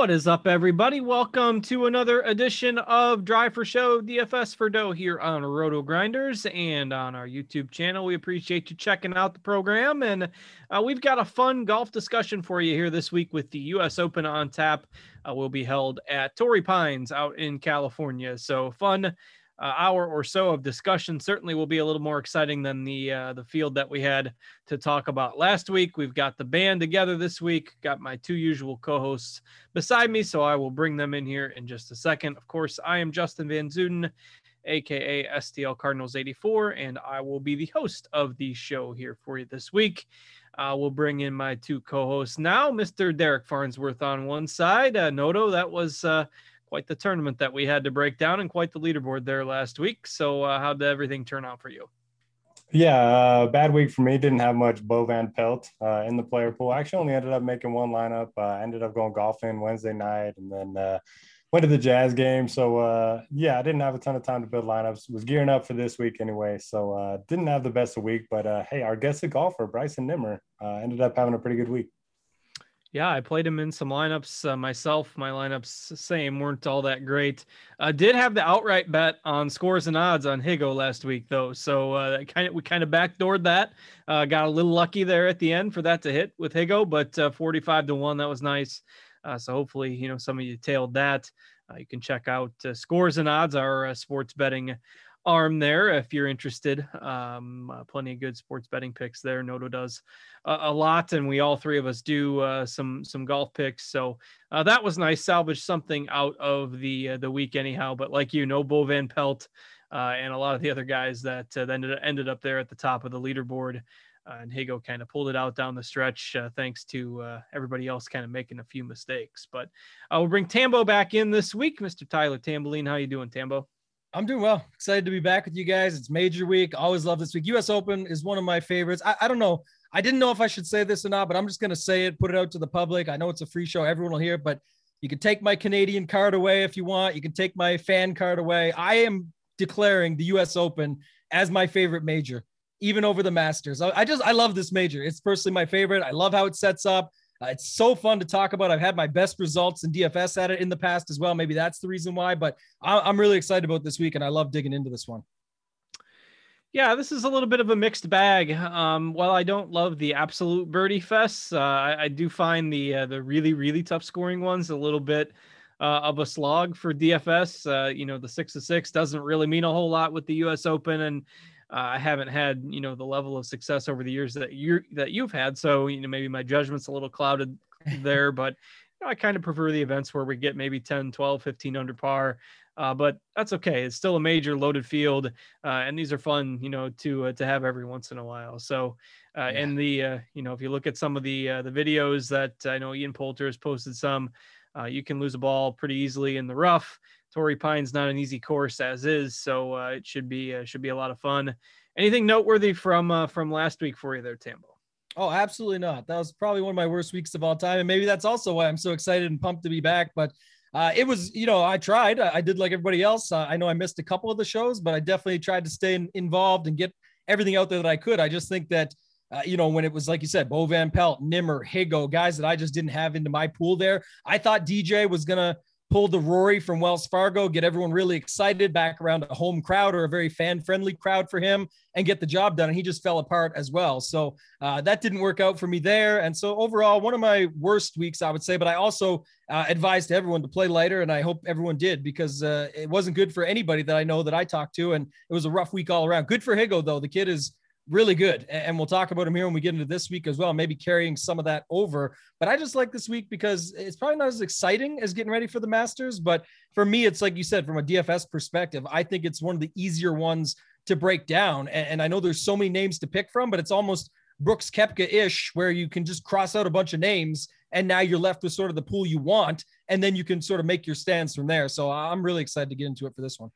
What is up, everybody? Welcome to another edition of Drive for Show DFS for Dough here on Roto Grinders and on our YouTube channel. We appreciate you checking out the program, and uh, we've got a fun golf discussion for you here this week with the U.S. Open on tap. Uh, will be held at Torrey Pines out in California. So fun uh, hour or so of discussion certainly will be a little more exciting than the uh, the field that we had to talk about last week. We've got the band together this week. Got my two usual co-hosts beside me, so I will bring them in here in just a second. Of course, I am Justin Van Zuiden, aka STL Cardinals 84, and I will be the host of the show here for you this week. Uh, we'll bring in my two co-hosts now, Mr. Derek Farnsworth on one side. Uh, Noto, that was uh, quite the tournament that we had to break down and quite the leaderboard there last week. So, uh, how did everything turn out for you? Yeah, uh, bad week for me. Didn't have much Bo Van Pelt uh, in the player pool. I actually only ended up making one lineup. Uh, ended up going golfing Wednesday night and then uh, went to the Jazz game. So, uh, yeah, I didn't have a ton of time to build lineups. Was gearing up for this week anyway. So, didn't have the best of week. But hey, our guest golfer, Bryson Nimmer, ended up having a pretty good week. Yeah, I played him in some lineups uh, myself. My lineups, same, weren't all that great. Uh, did have the outright bet on scores and odds on Higgo last week, though. So uh, kind of we kind of backdoored that. Uh, got a little lucky there at the end for that to hit with Higgo, but uh, 45 to one, that was nice. Uh, so hopefully, you know, some of you tailed that. you can check out scores and odds, our sports betting arm there if you're interested. Um, uh, plenty of good sports betting picks there. Noto does a, a lot, and we all three of us do uh, some some golf picks. So uh, that was nice. Salvage something out of the uh, the week anyhow. But like you, no Bo Van Pelt. Uh, and a lot of the other guys that uh, ended, ended up there at the top of the leaderboard. and Higgo kind of pulled it out down the stretch, thanks to everybody else kind of making a few mistakes. But we'll bring Tambo back in this week. Mr. Tyler Tamboline, how you doing, Tambo? I'm doing well. Excited to be back with you guys. It's major week. Always love this week. US Open is one of my favorites. I, I don't know. I didn't know if I should say this or not, but I'm just going to say it, put it out to the public. I know it's a free show. Everyone will hear it, but you can take my Canadian card away if you want. You can take my fan card away. I am declaring the US Open as my favorite major, even over the Masters. I, I just, I love this major. It's personally my favorite. I love how it sets up. Uh, it's so fun to talk about. I've had my best results in DFS at it in the past as well. Maybe that's the reason why, but I'm really excited about this week and I love digging into this one. Yeah, this is a little bit of a mixed bag. Um, while I don't love the absolute birdie fests, uh, I, I, do find the uh, the really really tough scoring ones a little bit uh, of a slog for DFS. Uh, you know, the six to six doesn't really mean a whole lot with the U.S. Open, and I haven't had you know the level of success over the years that you that you've had. So you know maybe my judgment's a little clouded there, but you know, I kind of prefer the events where we get maybe 10, 12, 15 under par. Uh, but that's okay. It's still a major loaded field, uh, and these are fun, you know, to uh, to have every once in a while. So, uh, yeah. and the uh, you know, if you look at some of the the videos that I know Ian Poulter has posted, some you can lose a ball pretty easily in the rough. Torrey Pines not an easy course as is, so uh, it should be uh, should be a lot of fun. Anything noteworthy from uh, from last week for you there, Tambo? Oh, absolutely not. That was probably one of my worst weeks of all time, and maybe that's also why I'm so excited and pumped to be back. But uh, it was, you know, I tried. I, I did like everybody else. Uh, I know I missed a couple of the shows, but I definitely tried to stay in, involved and get everything out there that I could. I just think that. Uh, you know, when it was like you said, Bo Van Pelt, Nimmer, Higgo, guys that I just didn't have into my pool there. I thought DJ was gonna pull the Rory from Wells Fargo, get everyone really excited back around a home crowd or a very fan friendly crowd for him and get the job done. And he just fell apart as well. So uh, that didn't work out for me there. And so overall, one of my worst weeks, I would say, but I also uh, advised everyone to play lighter. And I hope everyone did because uh, it wasn't good for anybody that I know that I talked to. And it was a rough week all around. Good for Higgo, though. The kid is really good. And we'll talk about him here when we get into this week as well, maybe carrying some of that over. But I just like this week because it's probably not as exciting as getting ready for the Masters. But for me, it's like you said, from a DFS perspective, I think it's one of the easier ones to break down. And, I know there's so many names to pick from, but it's almost Brooks Koepka ish, where you can just cross out a bunch of names and now you're left with sort of the pool you want. And then you can sort of make your stands from there. So I'm really excited to get into it for this one.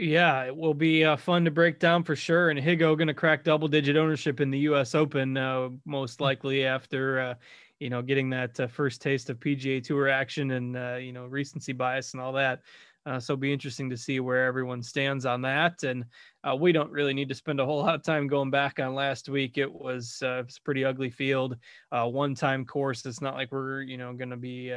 Yeah, it will be uh, fun to break down for sure. And Higgo going to crack double digit ownership in the U.S. Open, uh, most likely after uh, you know getting that uh, first taste of PGA Tour action and uh, you know recency bias and all that. Uh, so it'll be interesting to see where everyone stands on that. And we don't really need to spend a whole lot of time going back on last week. It was, it was a pretty ugly field, one time course. It's not like we're you know going to be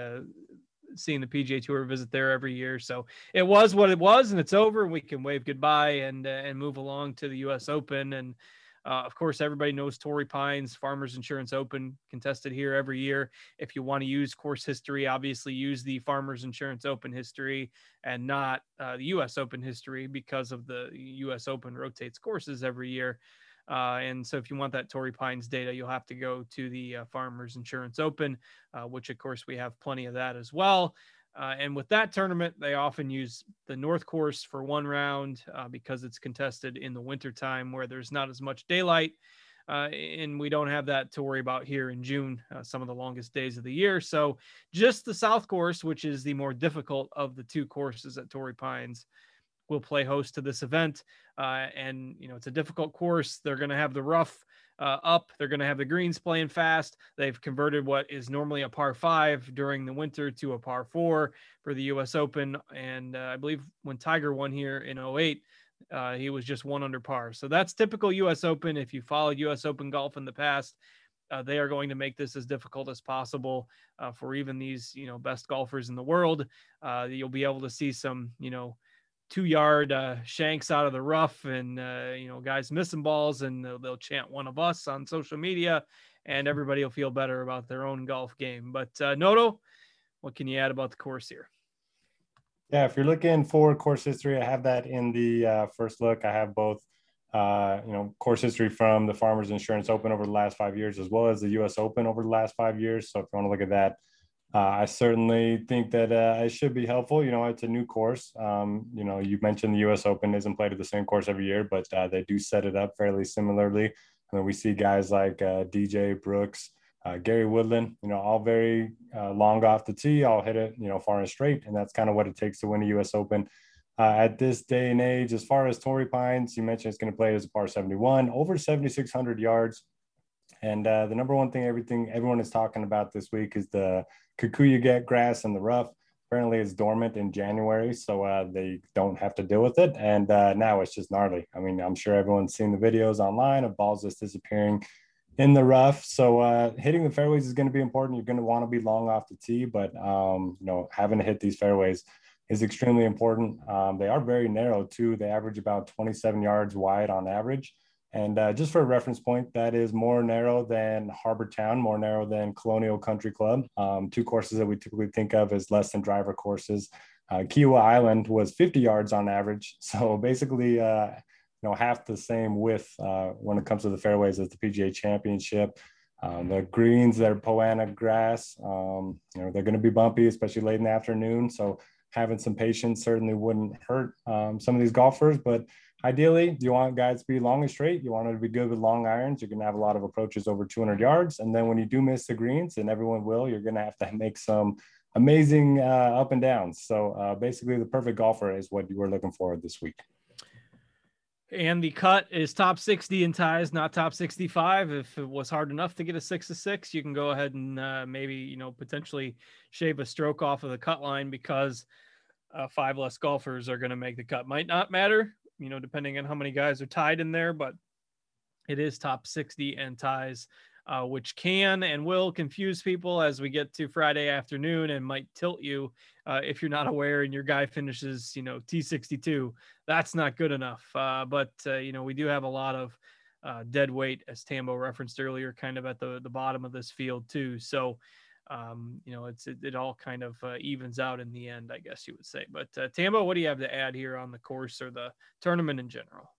seeing the PGA Tour visit there every year. So it was what it was, and it's over. We can wave goodbye and uh, and move along to the U.S. Open. And uh, of course, everybody knows Torrey Pines Farmers Insurance Open contested here every year. If you want to use course history, obviously use the Farmers Insurance Open history and not uh, the U.S. Open history because of the U.S. Open rotates courses every year. Uh, and so, if you want that Torrey Pines data, you'll have to go to the uh, Farmers Insurance Open, uh, which of course we have plenty of that as well. Uh, and with that tournament, they often use the North Course for one round uh, because it's contested in the wintertime where there's not as much daylight. Uh, and we don't have that to worry about here in June, some of the longest days of the year. So, just the South Course, which is the more difficult of the two courses at Torrey Pines, will play host to this event. Uh, and, you know, it's a difficult course. They're going to have the rough uh, up. They're going to have the greens playing fast. They've converted what is normally a par five during the winter to a par four for the U.S. Open. And uh, I believe when Tiger won here in 08, uh, he was just one under par. So that's typical U.S. Open. If you followed U.S. Open golf in the past, uh, they are going to make this as difficult as possible uh, for even these, you know, best golfers in the world. Uh, you'll be able to see some, you know, two yard uh, shanks out of the rough and uh, you know guys missing balls and they'll, they'll, chant one of us on social media and everybody will feel better about their own golf game. But uh, noto what can you add about the course here? Yeah if you're looking for course history i have that in the uh, first look. I have both uh, you know course history from the farmers insurance open over the last five years as well as the us open over the last five years. So if you want to look at that I certainly think that uh, it should be helpful. You know, it's a new course. Um, you know, you mentioned the U.S. Open isn't played at the same course every year, but uh, they do set it up fairly similarly. And mean, we see guys like uh, DJ Brooks, uh, Gary Woodland. You know, all very uh, long off the tee, all hit it, you know, far and straight, and that's kind of what it takes to win a U.S. Open. at this day and age, as far as Torrey Pines, you mentioned it's going to play as a par 71, over 7,600 yards. And uh, the number one thing everything everyone is talking about this week is the Kikuyu get grass in the rough. Apparently, it's dormant in January, so uh, they don't have to deal with it. And uh, now it's just gnarly. I mean, I'm sure everyone's seen the videos online of balls just disappearing in the rough. So uh, hitting the fairways is going to be important. You're going to want to be long off the tee, but um, you know, having to hit these fairways is extremely important. Um, they are very narrow too. They average about 27 yards wide on average. And uh, just for a reference point, that is more narrow than Harbour Town, more narrow than Colonial Country Club. Um, two courses that we typically think of as less than driver courses. Uh, Kiawah Island was 50 yards on average. So basically, uh, you know, half the same width uh, when it comes to the fairways as the PGA Championship. Um, the greens, they're Poa annua grass. Um, you know, they're going to be bumpy, especially late in the afternoon. So having some patience certainly wouldn't hurt um, some of these golfers. But ideally, you want guys to be long and straight. You want it to be good with long irons. You're going to have a lot of approaches over 200 yards. And then when you do miss the greens, and everyone will, you're going to have to make some amazing uh, up and downs. So uh, basically, the perfect golfer is what you were looking for this week. And the cut is top 60 in ties, not top 65. If it was hard enough to get a six to six, you can go ahead and uh, maybe, you know, potentially shave a stroke off of the cut line because uh, five less golfers are going to make the cut. Might not matter, you know, depending on how many guys are tied in there, but it is top 60 and ties uh, which can and will confuse people as we get to Friday afternoon and might tilt you uh, if you're not aware and your guy finishes, you know, T62. That's not good enough. Uh, but, uh, you know, we do have a lot of uh, dead weight, as Tambo referenced earlier, kind of at the, the bottom of this field, too. So, um, you know, it's it, it all kind of uh, evens out in the end, I guess you would say. But uh, Tambo, what do you have to add here on the course or the tournament in general?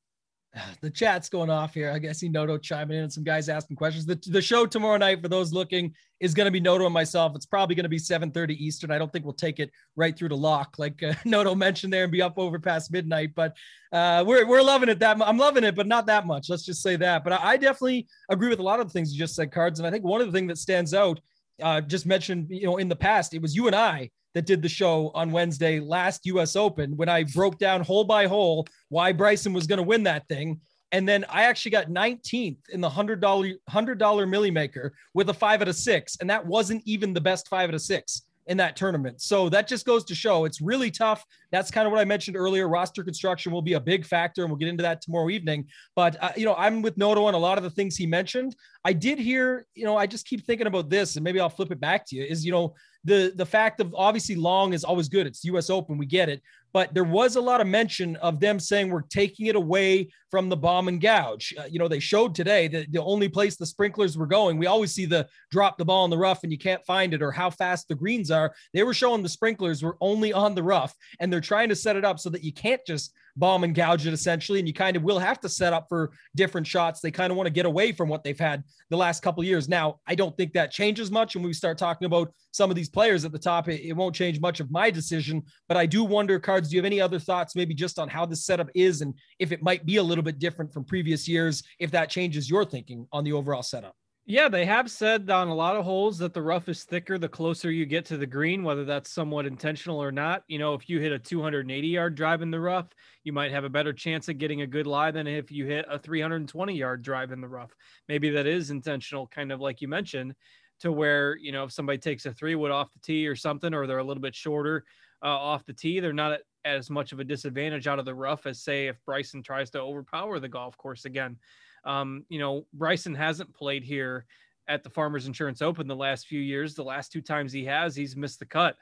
the chat's going off here. I guess see Noto chiming in and some guys asking questions. The, the show tomorrow night, for those looking, is going to be Noto and myself. It's probably going to be 7:30 Eastern. I don't think we'll take it right through to lock, like uh, Noto mentioned there, and be up over past midnight. But uh, we're we're loving it. That I'm loving it, but not that much. Let's just say that. But I, I definitely agree with a lot of the things you just said, cards. And I think one of the things that stands out, uh, just mentioned, you know, in the past, it was you and I that did the show on Wednesday last US Open when I broke down hole by hole why Bryson was going to win that thing. And then I actually got 19th in the $100, $100 Milly Maker with a five out of six. And that wasn't even the best five out of six in that tournament. So that just goes to show it's really tough. That's kind of what I mentioned earlier. Roster construction will be a big factor, and we'll get into that tomorrow evening. But uh, you know, I'm with Noto on a lot of the things he mentioned. I did hear, you know, I just keep thinking about this, and maybe I'll flip it back to you. Is you know, the the fact of obviously long is always good. It's U.S. Open, we get it, but there was a lot of mention of them saying we're taking it away from the bomb and gouge. Uh, you know, they showed today that the only place the sprinklers were going, we always see the drop the ball in the rough and you can't find it or how fast the greens are. They were showing the sprinklers were only on the rough and they're trying to set it up so that you can't just bomb and gouge it essentially. And you kind of will have to set up for different shots. They kind of want to get away from what they've had the last couple years. Now, I don't think that changes much. When we start talking about some of these players at the top, it, it won't change much of my decision. But I do wonder, Cards, do you have any other thoughts, maybe just on how this setup is and if it might be a little bit different from previous years, if that changes your thinking on the overall setup? Yeah, they have said on a lot of holes that the rough is thicker the closer you get to the green, whether that's somewhat intentional or not. You know, if you hit a 280 yard drive in the rough, you might have a better chance of getting a good lie than if you hit a 320 yard drive in the rough. Maybe that is intentional, kind of like you mentioned, to where, you know, if somebody takes a three wood off the tee or something, or they're a little bit shorter uh, off the tee, they're not at as much of a disadvantage out of the rough as, say, if Bryson tries to overpower the golf course again. Um, you know, Bryson hasn't played here at the Farmers Insurance Open the last few years. The last two times he has, he's missed the cut.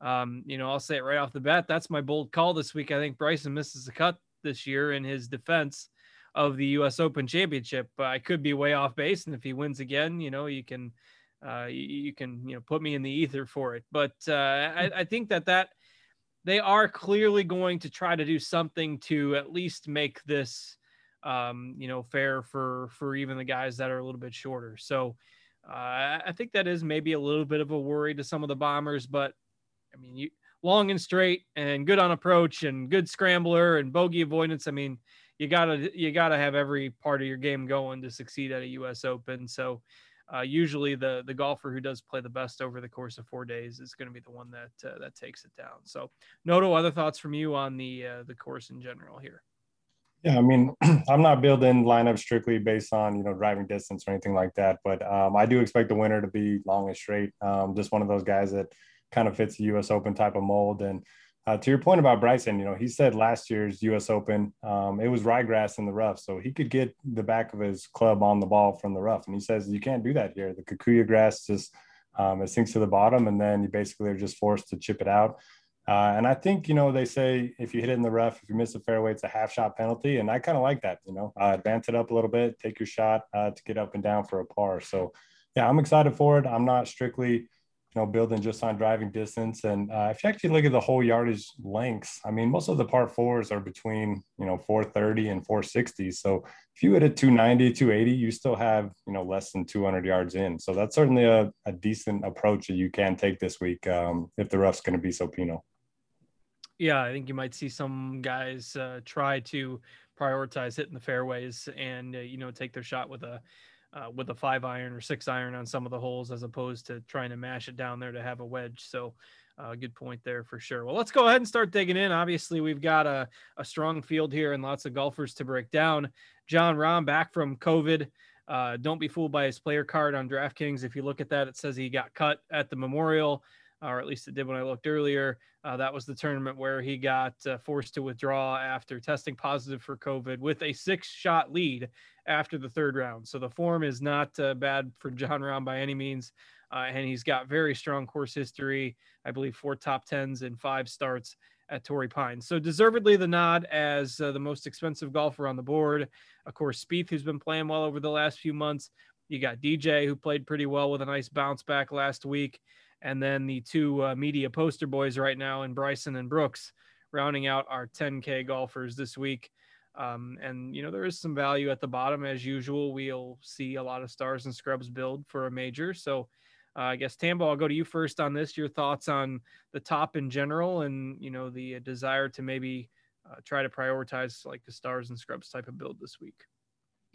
Um, you know, I'll say it right off the bat. That's my bold call this week. I think Bryson misses the cut this year in his defense of the U.S. Open Championship. Uh, I could be way off base, and if he wins again, you know, you can uh, you, you, can you know put me in the ether for it. But uh, I, I think that that they are clearly going to try to do something to at least make this um, you know, fair for for even the guys that are a little bit shorter. So uh, I think that is maybe a little bit of a worry to some of the bombers, but I mean, you long and straight and good on approach and good scrambler and bogey avoidance. I mean, you gotta you gotta have every part of your game going to succeed at a U.S. Open. So. Uh, usually the the golfer who does play the best over the course of four days is going to be the one that uh, that takes it down. So, Noto, other thoughts from you on the uh, the course in general here? Yeah, I mean, I'm not building lineups strictly based on you know driving distance or anything like that, but um, I do expect the winner to be long and straight. Um, just one of those guys that kind of fits the U.S. Open type of mold. And uh, to your point about Bryson, you know, he said last year's U.S. Open um, it was ryegrass in the rough, so he could get the back of his club on the ball from the rough. And he says you can't do that here. The Kikuyu grass just um, it sinks to the bottom, and then you basically are just forced to chip it out. Uh, and I think, you know, they say if you hit it in the rough, if you miss a fairway, it's a half shot penalty. And I kind of like that, you know, uh, advance it up a little bit, take your shot uh, to get up and down for a par. So, yeah, I'm excited for it. I'm not strictly, you know, building just on driving distance. And uh, if you actually look at the whole yardage lengths, I mean, most of the par fours are between, you know, 430 and 460. So if you hit a 290, 280, you still have, you know, less than 200 yards in. So that's certainly a, a decent approach that you can take this week um, if the rough's going to be so penal. Yeah, I think you might see some guys uh, try to prioritize hitting the fairways and uh, you know take their shot with a uh, with a five iron or six iron on some of the holes as opposed to trying to mash it down there to have a wedge. So, uh, good point there for sure. Well, let's go ahead and start digging in. Obviously, we've got a, a strong field here and lots of golfers to break down. Jon Rahm back from COVID. Uh, don't be fooled by his player card on DraftKings. If you look at that, it says he got cut at the Memorial. Or at least it did when I looked earlier. Uh, that was the tournament where he got uh, forced to withdraw after testing positive for COVID with a six shot lead after the third round. So the form is not uh, bad for Jon Rahm by any means. Uh, and he's got very strong course history. I believe four top tens and five starts at Torrey Pines. So deservedly the nod as uh, the most expensive golfer on the board. Of course, Spieth, who's been playing well over the last few months. You got DJ, who played pretty well with a nice bounce back last week and then the two uh, media poster boys right now in Bryson and Brooks, rounding out our 10K golfers this week. Um, and you know there is some value at the bottom as usual. We'll see a lot of stars and scrubs build for a major. So uh, I guess Tambo, I'll go to you first on this. Your thoughts on the top in general, and you know the desire to maybe uh, try to prioritize like the stars and scrubs type of build this week.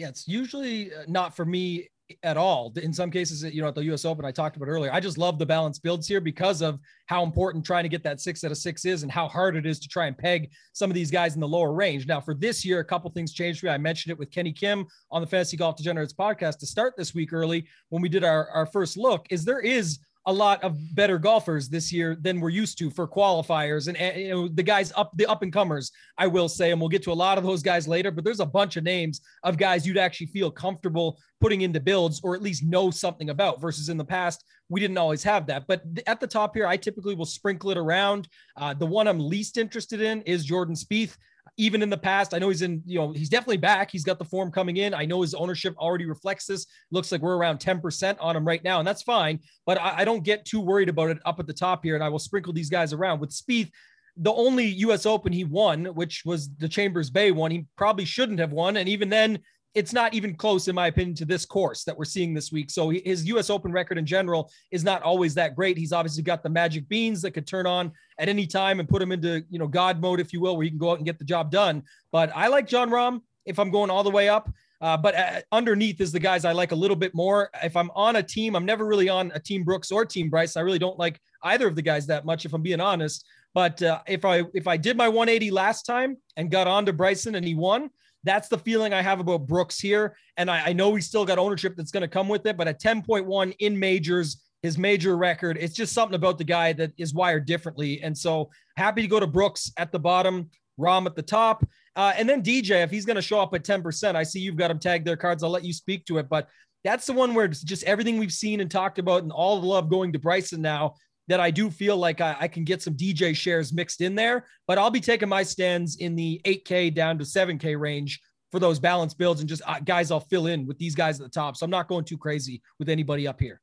Yeah, it's usually uh, not for me at all. In some cases, you know, at the US Open, I talked about earlier, I just love the balance builds here because of how important trying to get that six out of six is and how hard it is to try and peg some of these guys in the lower range. Now, for this year, a couple things changed for me. I mentioned it with Kenny Kim on the Fantasy Golf Degenerates podcast to start this week early when we did our, our first look, is there is a lot of better golfers this year than we're used to for qualifiers. And, you know the guys up the up and comers I will say and we'll get to a lot of those guys later but there's a bunch of names of guys you'd actually feel comfortable putting into builds or at least know something about versus in the past we didn't always have that. But at the top here I typically will sprinkle it around. Uh, the one I'm least interested in is Jordan Spieth even in the past. I know he's in, you know, he's definitely back. He's got the form coming in. I know his ownership already reflects this. Looks like we're around 10% on him right now, and that's fine. But I, I don't get too worried about it up at the top here. And I will sprinkle these guys around with Spieth. The only US Open he won, which was the Chambers Bay one, he probably shouldn't have won. And even then, it's not even close, in my opinion, to this course that we're seeing this week. So his U.S. Open record in general is not always that great. He's obviously got the magic beans that could turn on at any time and put him into you know God mode, if you will, where he can go out and get the job done. But I like Jon Rahm if I'm going all the way up. Uh, but uh, underneath is the guys I like a little bit more. If I'm on a team, I'm never really on a team Brooks or team Bryce. I really don't like either of the guys that much, if I'm being honest. But uh, if I if I did my 180 last time and got on to Bryson and he won, that's the feeling I have about Brooks here. And I, I know he's still got ownership that's going to come with it, but at 10.1 in majors, his major record, it's just something about the guy that is wired differently. And so happy to go to Brooks at the bottom, Rahm at the top. Uh, and then DJ, if he's going to show up at 10%, I see you've got him tagged their cards. I'll let you speak to it. But that's the one where just everything we've seen and talked about and all the love going to Bryson now that I do feel like I, I, can get some DJ shares mixed in there, but I'll be taking my stands in the 8K down to 7K range for those balance builds and just uh, guys I'll fill in with these guys at the top. So I'm not going too crazy with anybody up here.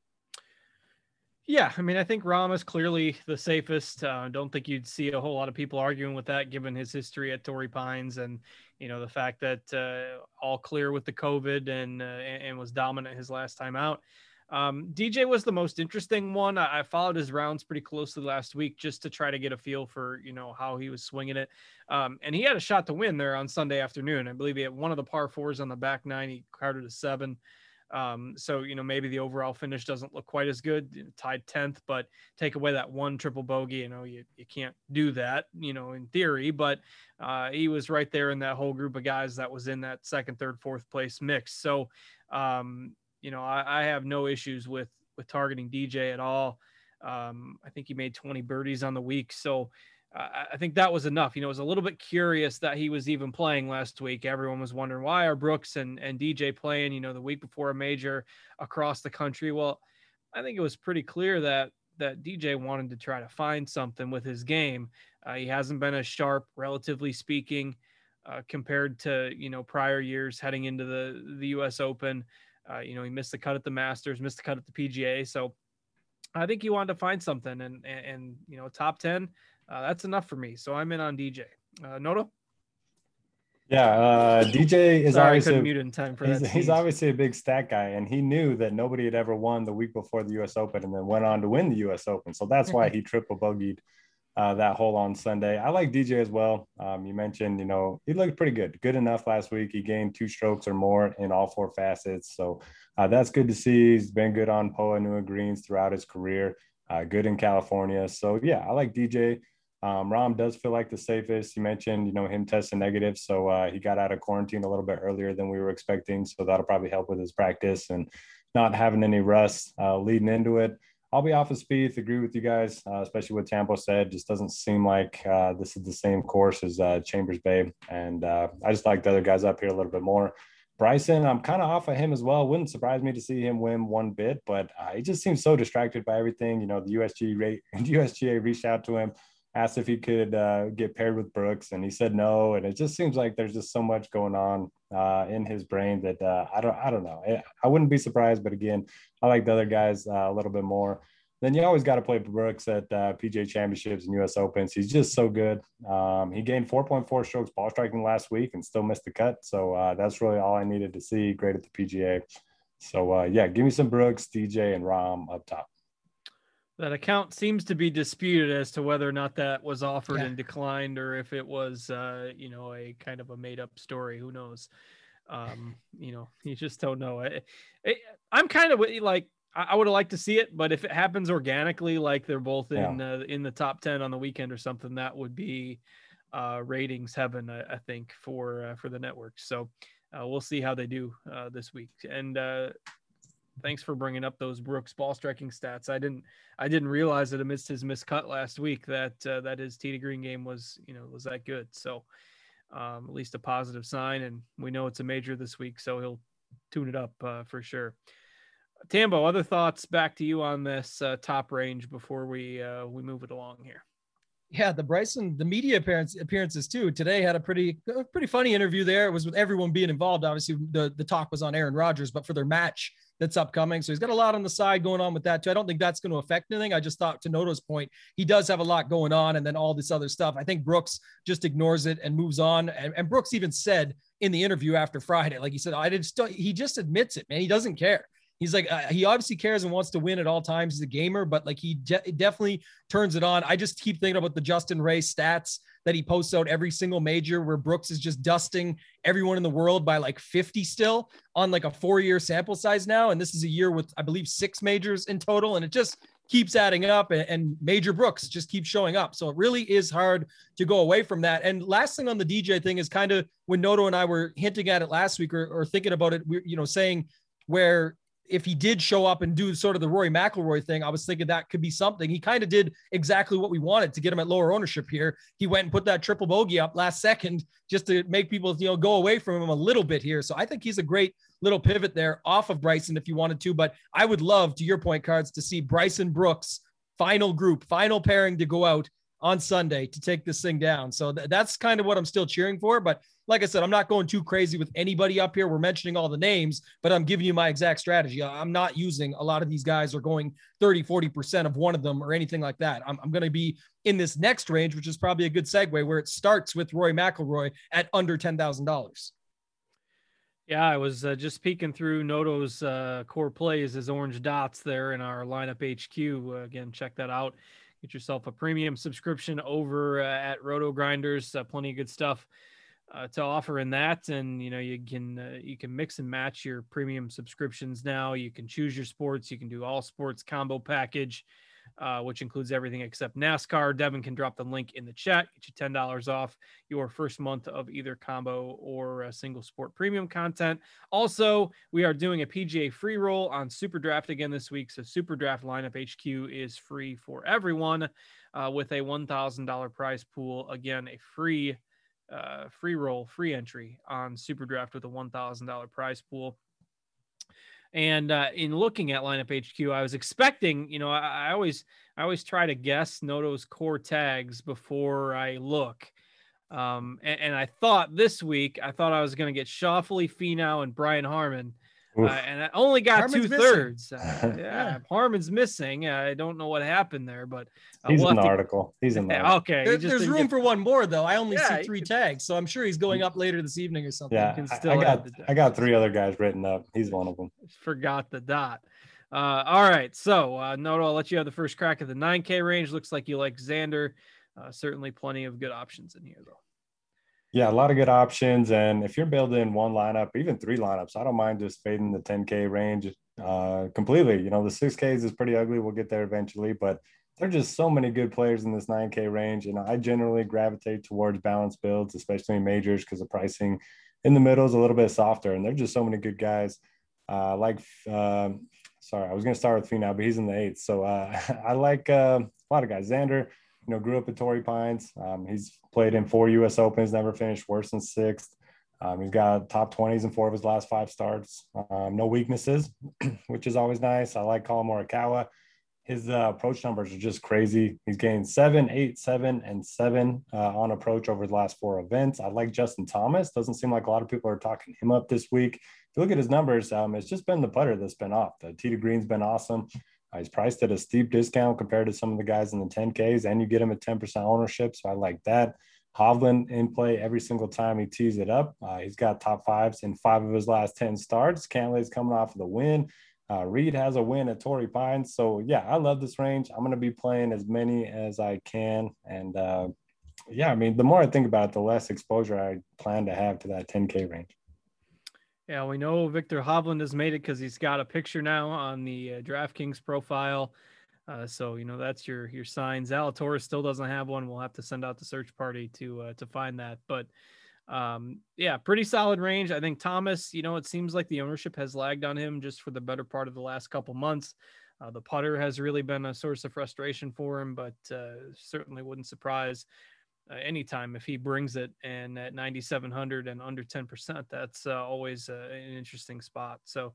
Yeah, I mean, I think Rahm is clearly the safest. Uh, don't think you'd see a whole lot of people arguing with that, given his history at Torrey Pines and you know the fact that uh, all clear with the COVID and uh, and was dominant his last time out. Um, DJ was the most interesting one. I, I, followed his rounds pretty closely last week just to try to get a feel for you know how he was swinging it. Um, and he had a shot to win there on Sunday afternoon. I believe he had one of the par fours on the back nine. He carded a seven. Um, so you know maybe the overall finish doesn't look quite as good, tied tenth, but take away that one triple bogey, you know you, you can't do that, you know in theory. But uh, he was right there in that whole group of guys that was in that second, third, fourth place mix. So um, you know, I, I, have no issues with with targeting DJ at all. Um, I think he made 20 birdies on the week, so uh, I think that was enough. You know, I was a little bit curious that he was even playing last week. Everyone was wondering why are Brooks and and DJ playing? You know, the week before a major across the country. Well, I think it was pretty clear that that DJ wanted to try to find something with his game. Uh, he hasn't been as sharp, relatively speaking, uh, compared to you know prior years heading into the the U.S. Open. Uh, you know, he missed the cut at the Masters, missed the cut at the PGA. So I think he wanted to find something, and and, and you know, top ten, uh, that's enough for me. So I'm in on DJ. Uh, Noto. Yeah, uh, DJ is Sorry, obviously mute in time for he's, that. He's obviously a big stat guy, and he knew that nobody had ever won the week before the U.S. Open, and then went on to win the U.S. Open. So that's why he triple bogeyed uh, that hole on Sunday. I like DJ as well. Um, you mentioned, you know, he looked pretty good, good enough last week. He gained two strokes or more in all four facets. So uh, that's good to see. He's been good on Poa Annua greens throughout his career, uh, good in California. So yeah, I like DJ. Um, Rahm does feel like the safest. You mentioned, you know, him testing negative. So uh, he got out of quarantine a little bit earlier than we were expecting. So that'll probably help with his practice and not having any rust uh, leading into it. I'll be off of Spieth. Agree with you guys, uh, especially what Tambo said. Just doesn't seem like uh, this is the same course as uh, Chambers Bay, and uh, I just like the other guys up here a little bit more. Bryson, I'm kind of off of him as well. Wouldn't surprise me to see him win one bit, but uh, he just seems so distracted by everything. You know, the USG rate, USGA reached out to him, asked if he could uh, get paired with Brooks, and he said no. And it just seems like there's just so much going on uh, in his brain that uh, I don't, I don't know. I wouldn't be surprised, but again, I like the other guys uh, a little bit more then you always got to play Brooks at uh, PGA Championships and U.S. Opens. He's just so good. Um, he gained 4.4 strokes ball striking last week and still missed the cut. So uh, that's really all I needed to see. Great at the PGA. So yeah, give me some Brooks, DJ, and Rahm up top. That account seems to be disputed as to whether or not that was offered yeah. and declined, or if it was, uh, you know, a kind of a made-up story. Who knows? Um, you know, you just don't know. I, I'm kind of like I, would have liked to see it, but if it happens organically, like they're both in yeah. uh, in the top ten on the weekend or something, that would be uh, ratings heaven, I, I think, for uh, for the network. So uh, we'll see how they do uh, this week. And uh, thanks for bringing up those Brooks ball striking stats. I didn't I didn't realize that amidst his miscut last week that that his tee to green game was you know was that good. So um, at least a positive sign. And we know it's a major this week, so he'll tune it up for sure. Tambo, other thoughts back to you on this uh, top range before we uh, we move it along here. Yeah, the Bryson, the media appearance, appearances too. Today had a pretty pretty funny interview there. It was with everyone being involved. Obviously, the the talk was on Aaron Rodgers, but for their match that's upcoming, so he's got a lot on the side going on with that too. I don't think that's going to affect anything. I just thought to Noto's point, he does have a lot going on, and then all this other stuff. I think Brooks just ignores it and moves on. And, and Brooks even said in the interview after Friday, like he said, I did. He just admits it, man. He doesn't care he's like uh, he obviously cares and wants to win at all times. He's a gamer, but like he de- definitely turns it on. I just keep thinking about the Justin Ray stats that he posts out every single major, where Brooks is just dusting everyone in the world by like 50 still on like a four-year sample size now, and this is a year with I believe six majors in total, and it just keeps adding up and, and, major brooks just keeps showing up. So it really is hard to go away from that. And last thing on the dj thing is kind of when noto and i were hinting at it last week or, or thinking about it we you know saying where if he did show up and do sort of the Rory McIlroy thing, I was thinking that could be something. He kind of did exactly what we wanted to get him at lower ownership here. He went and put that triple bogey up last second just to make people, you know, go away from him a little bit here. So I think he's a great little pivot there off of Bryson if you wanted to. But I would love, to your point, cards, to see Bryson Brooks final group, final pairing to go out on Sunday to take this thing down. So th- that's kind of what I'm still cheering for. But like I said, I'm not going too crazy with anybody up here. We're mentioning all the names, but I'm giving you my exact strategy. I'm not using a lot of these guys or going 30, 40% of one of them or anything like that. I'm, I'm going to be in this next range, which is probably a good segue where it starts with Rory McIlroy at under $10,000. Yeah, I was uh, just peeking through Noto's uh, core plays as orange dots there in our lineup HQ. Uh, again, check that out. Get yourself a premium subscription over uh, at Roto Grinders. Uh, plenty of good stuff uh, to offer in that. And you know you can uh, you can mix and match your premium subscriptions now. You can choose your sports. You can do all sports combo package uh, which includes everything except nascar. Devin can drop the link in the chat get you $10 off your first month of either combo or a single sport premium content. Also we are doing a pga free roll on super draft again this week. So super draft lineup hq is free for everyone uh, with a $1000 prize pool. Again a free uh, free roll, free entry on Super Draft with a $1,000 prize pool. And uh, in looking at lineup HQ, I was expecting, you know, I, I, always, I always try to guess Noto's core tags before I look. Um, and, and I thought this week, I thought I was going to get Schauffele, Finau, and Brian Harman. Uh, and I only got Harman's two thirds. Uh, yeah, Harman's missing. I don't know what happened there, but uh, he's we'll in the to... article. He's in there. okay. There, there's room get... for one more though. I only yeah, see three tags, so I'm sure he's going up later this evening or something. Yeah, I, I got I got three other guys written up. He's one of them. Forgot the dot. Uh, all right, so uh, Noto, I'll let you have the first crack at the 9K range. Looks like you like Xander. Uh, certainly, plenty of good options in here though. Yeah, a lot of good options. And if you're building one lineup, even three lineups, I don't mind just fading the 10K range uh, completely. You know, the 6Ks is pretty ugly. We'll get there eventually, but there are just so many good players in this 9K range. And I generally gravitate towards balanced builds, especially in majors, because the pricing in the middle is a little bit softer. And there's just so many good guys uh, like uh, sorry, I was going to start with Finau, but he's in the eighth. So uh, I like uh, a lot of guys. Xander, you know, grew up at Torrey Pines. Um, he's played in four U.S. Opens, never finished worse than sixth. Um, he's got top 20s in four of his last five starts. Um, no weaknesses, which is always nice. I like Collin Morikawa. His uh, approach numbers are just crazy. He's gained seven, eight, seven, and seven uh, on approach over the last four events. I like Justin Thomas. Doesn't seem like a lot of people are talking him up this week. If you look at his numbers, um, it's just been the putter that's been off. The tee to green's been awesome. He's priced at a steep discount compared to some of the guys in the 10Ks, and you get him at 10% ownership. So I like that. Hovland in play every single time he tees it up. Uh, he's got top fives in five of his last 10 starts. Cantlay's coming off of the win. Uh, Reed has a win at Torrey Pines. So, yeah, I love this range. I'm going to be playing as many as I can. And uh, yeah, I mean, the more I think about it, the less exposure I plan to have to that 10K range. Yeah, we know Viktor Hovland has made it because he's got a picture now on the uh, DraftKings profile. Uh, so you know that's your your sign. Zalatoris still doesn't have one. We'll have to send out the search party to uh, to find that. But um, yeah, pretty solid range. I think Thomas. You know, it seems like the ownership has lagged on him just for the better part of the last couple months. Uh, the putter has really been a source of frustration for him, but uh, certainly wouldn't surprise uh, anytime if he brings it. And at 9,700 and under 10%, that's uh, always uh, an interesting spot. So,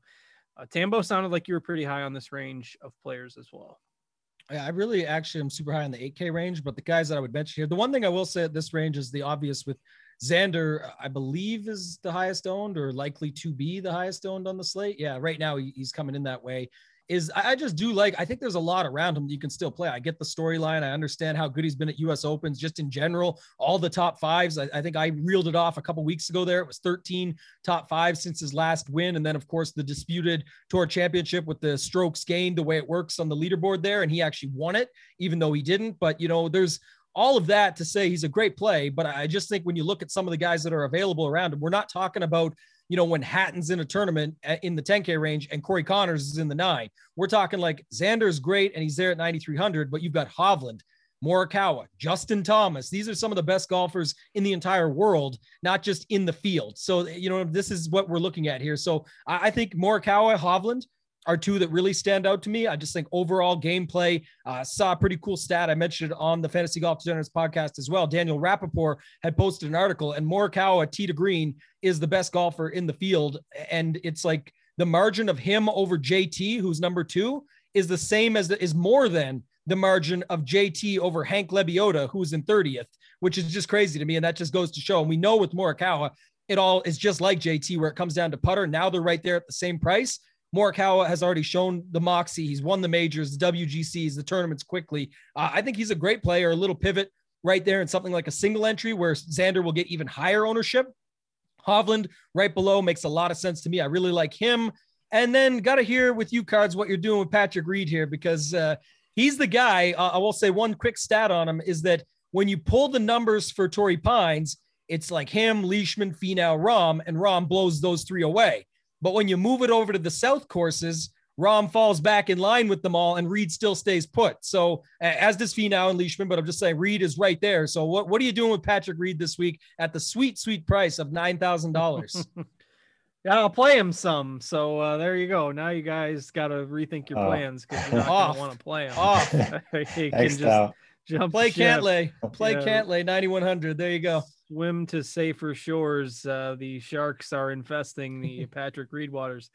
uh, Tambo sounded like you were pretty high on this range of players as well. yeah, I really actually am super high on the 8K range, but the guys that I would mention here, the one thing I will say at this range is the obvious with Xander, I believe is the highest owned or likely to be the highest owned on the slate. Yeah, right now he's coming in that way is I just do like I think there's a lot around him that you can still play. I get the storyline. I understand how good he's been at US Opens just in general. All the top fives. I, I, think I reeled it off a couple weeks ago there. It was 13 top fives since his last win. And then of course the disputed tour championship with the strokes gained, the way it works on the leaderboard there. And he actually won it, even though he didn't. But you know, there's all of that to say he's a great play. But I just think when you look at some of the guys that are available around him, we're not talking about you know, when Hatton's in a tournament uh, in the 10K range and Corey Conners is in the nine. We're talking like Xander's great and he's there at 9,300, but you've got Hovland, Morikawa, Justin Thomas. These are some of the best golfers in the entire world, not just in the field. So, you know, this is what we're looking at here. So I think Morikawa, Hovland, are two that really stand out to me. I just think overall gameplay uh, saw a pretty cool stat. I mentioned it on the Fantasy Golf Degenerates podcast as well. Daniel Rapaport had posted an article, and Morikawa tee to green is the best golfer in the field, and it's like the margin of him over JT, who's number two, is the same as the, is more than the margin of JT over Hank Lebioda, who's in 30th, which is just crazy to me. And that just goes to show. And we know with Morikawa, it all is just like JT, where it comes down to putter. Now they're right there at the same price. Morikawa has already shown the moxie. He's won the majors, the WGCs, the tournaments quickly. Uh, I think he's a great player, a little pivot right there in something like a single entry where Xander will get even higher ownership. Hovland right below makes a lot of sense to me. I really like him. And then got to hear with you cards what you're doing with Patrick Reed here because uh, he's the guy. Uh, I will say one quick stat on him is that when you pull the numbers for Torrey Pines, it's like him, Leishman, Finau, Rahm, and Rahm blows those three away. But when you move it over to the South courses, Rahm falls back in line with them all, and Reed still stays put. So as does Finau and Leishman, but I'm just saying Reed is right there. So what, what are you doing with Patrick Reed this week at the sweet, sweet price of nine thousand dollars? Yeah, I'll play him some. So uh, there you go. Now you guys got to rethink your oh. plans because you're not going to want to play him. Off. you can just jump play ship. Cantlay. Play yeah. Cantlay 9100. There you go swim to safer shores. Uh, the sharks are infesting the Patrick Reed waters.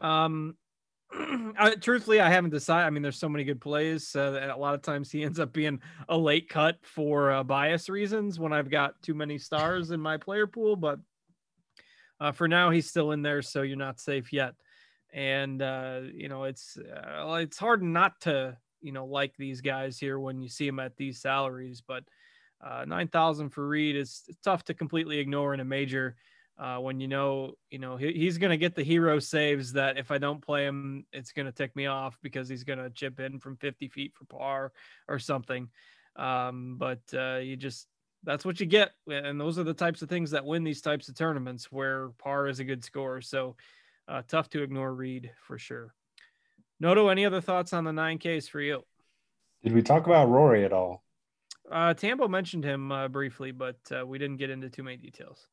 Um, I, truthfully, I haven't decided. I mean, there's so many good plays. Uh, a lot of times he ends up being a late cut for uh, bias reasons when I've got too many stars in my player pool. But uh, for now, he's still in there, so you're not safe yet. And uh, you know, it's uh, it's hard not to you know like these guys here when you see them at these salaries, but uh, 9,000 for Reed is tough to completely ignore in a major uh, when you know, you know, he, he's going to get the hero saves that if I don't play him, it's going to tick me off because he's going to chip in from 50 feet for par or something. Um, but uh, you just, that's what you get. And those are the types of things that win these types of tournaments where par is a good score. So uh, tough to ignore Reed for sure. Noto, any other thoughts on the 9Ks for you? Did we talk about Rory at all? Uh, Tambo mentioned him uh, briefly, but uh, we didn't get into too many details.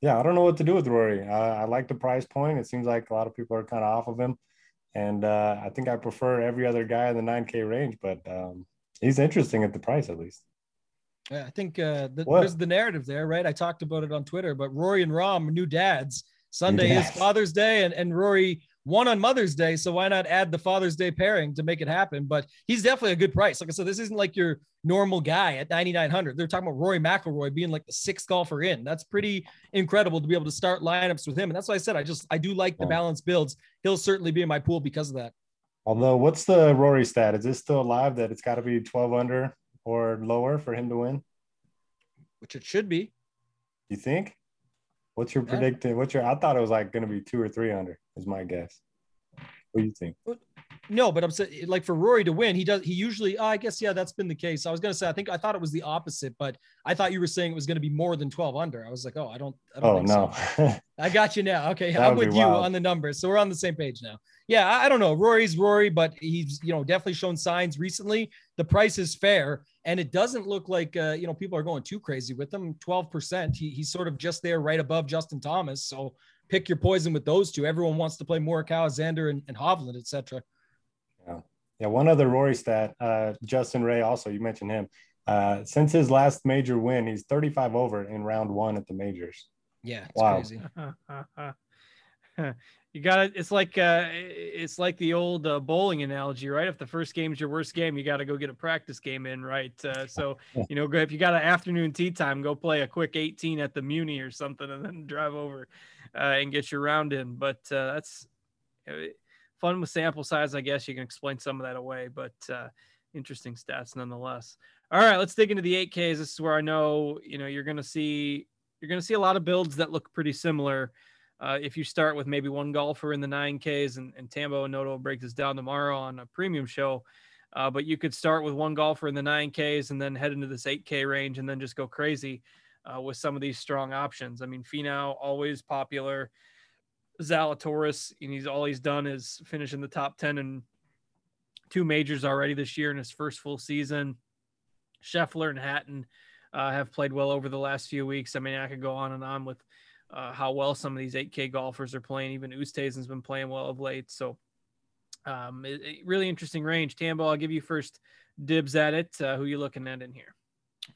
Yeah, I don't know what to do with Rory. Uh, I like the price point. It seems like a lot of people are kind of off of him. and uh, I think I prefer every other guy in the 9K range, but um, he's interesting at the price at least. Yeah, I think uh, the, there's the narrative there, right? I talked about it on Twitter, but Rory and Rahm new dads. Sunday yes. is Father's Day, and, and Rory won on Mother's Day. So why not add the Father's Day pairing to make it happen? But he's definitely a good price. Like I said, this isn't like your normal guy at 9,900. They're talking about Rory McIlroy being like the sixth golfer in. That's pretty incredible to be able to start lineups with him. And that's why I said I just I do like the balance builds. He'll certainly be in my pool because of that. Although, what's the Rory stat? Is this still alive that it's got to be 12 under or lower for him to win? Which it should be. You think? What's your yeah. predicting? What's your? I thought it was like going to be two or three under. Is my guess. What do you think? No, but I'm saying like for Rory to win, he does. He usually. Oh, I guess yeah, that's been the case. I was gonna say. I think I thought it was the opposite, but I thought you were saying it was going to be more than 12 under. I was like, oh, I don't. I don't oh no. So. I got you now. Okay, I'm with you on the numbers, so we're on the same page now. Yeah, I, I don't know. Rory's Rory, but he's you know definitely shown signs recently. The price is fair, and it doesn't look like uh, you know people are going too crazy with him. 12 percent. He, he's sort of just there, right above Justin Thomas. So pick your poison with those two. Everyone wants to play Morikawa, Xander, and, and Hovland, etc. Yeah. Yeah. One other Rory stat, uh, Justin Ray, also, you mentioned him. Uh, since his last major win, he's 35 over in round one at the majors. Yeah. wow. you got to It's like uh, it's like the old uh, bowling analogy, right? If the first game is your worst game, you got to go get a practice game in, right? Uh, so you know, if you got an afternoon tee time, go play a quick 18 at the Muni or something, and then drive over uh, and get your round in. But uh, that's fun with sample size. I guess you can explain some of that away, but uh, interesting stats nonetheless. All right, let's dig into the 8Ks. This is where I know you know you're going to see you're going to see a lot of builds that look pretty similar. Uh, if you start with maybe one golfer in the 9Ks, and, and Tambo and Noto will break this down tomorrow on a premium show. Uh, but you could start with one golfer in the 9Ks and then head into this 8K range and then just go crazy uh, with some of these strong options. I mean, Finau always popular. Zalatoris, and he's all he's done is finish in the top 10 and two majors already this year in his first full season. Scheffler and Hatton uh, have played well over the last few weeks. I mean, I could go on and on with uh, how well some of these 8K golfers are playing. Even Oosthuizen's been playing well of late. So, um, it, it, really interesting range. Tambo, I'll give you first dibs at it. Uh, who you looking at in here?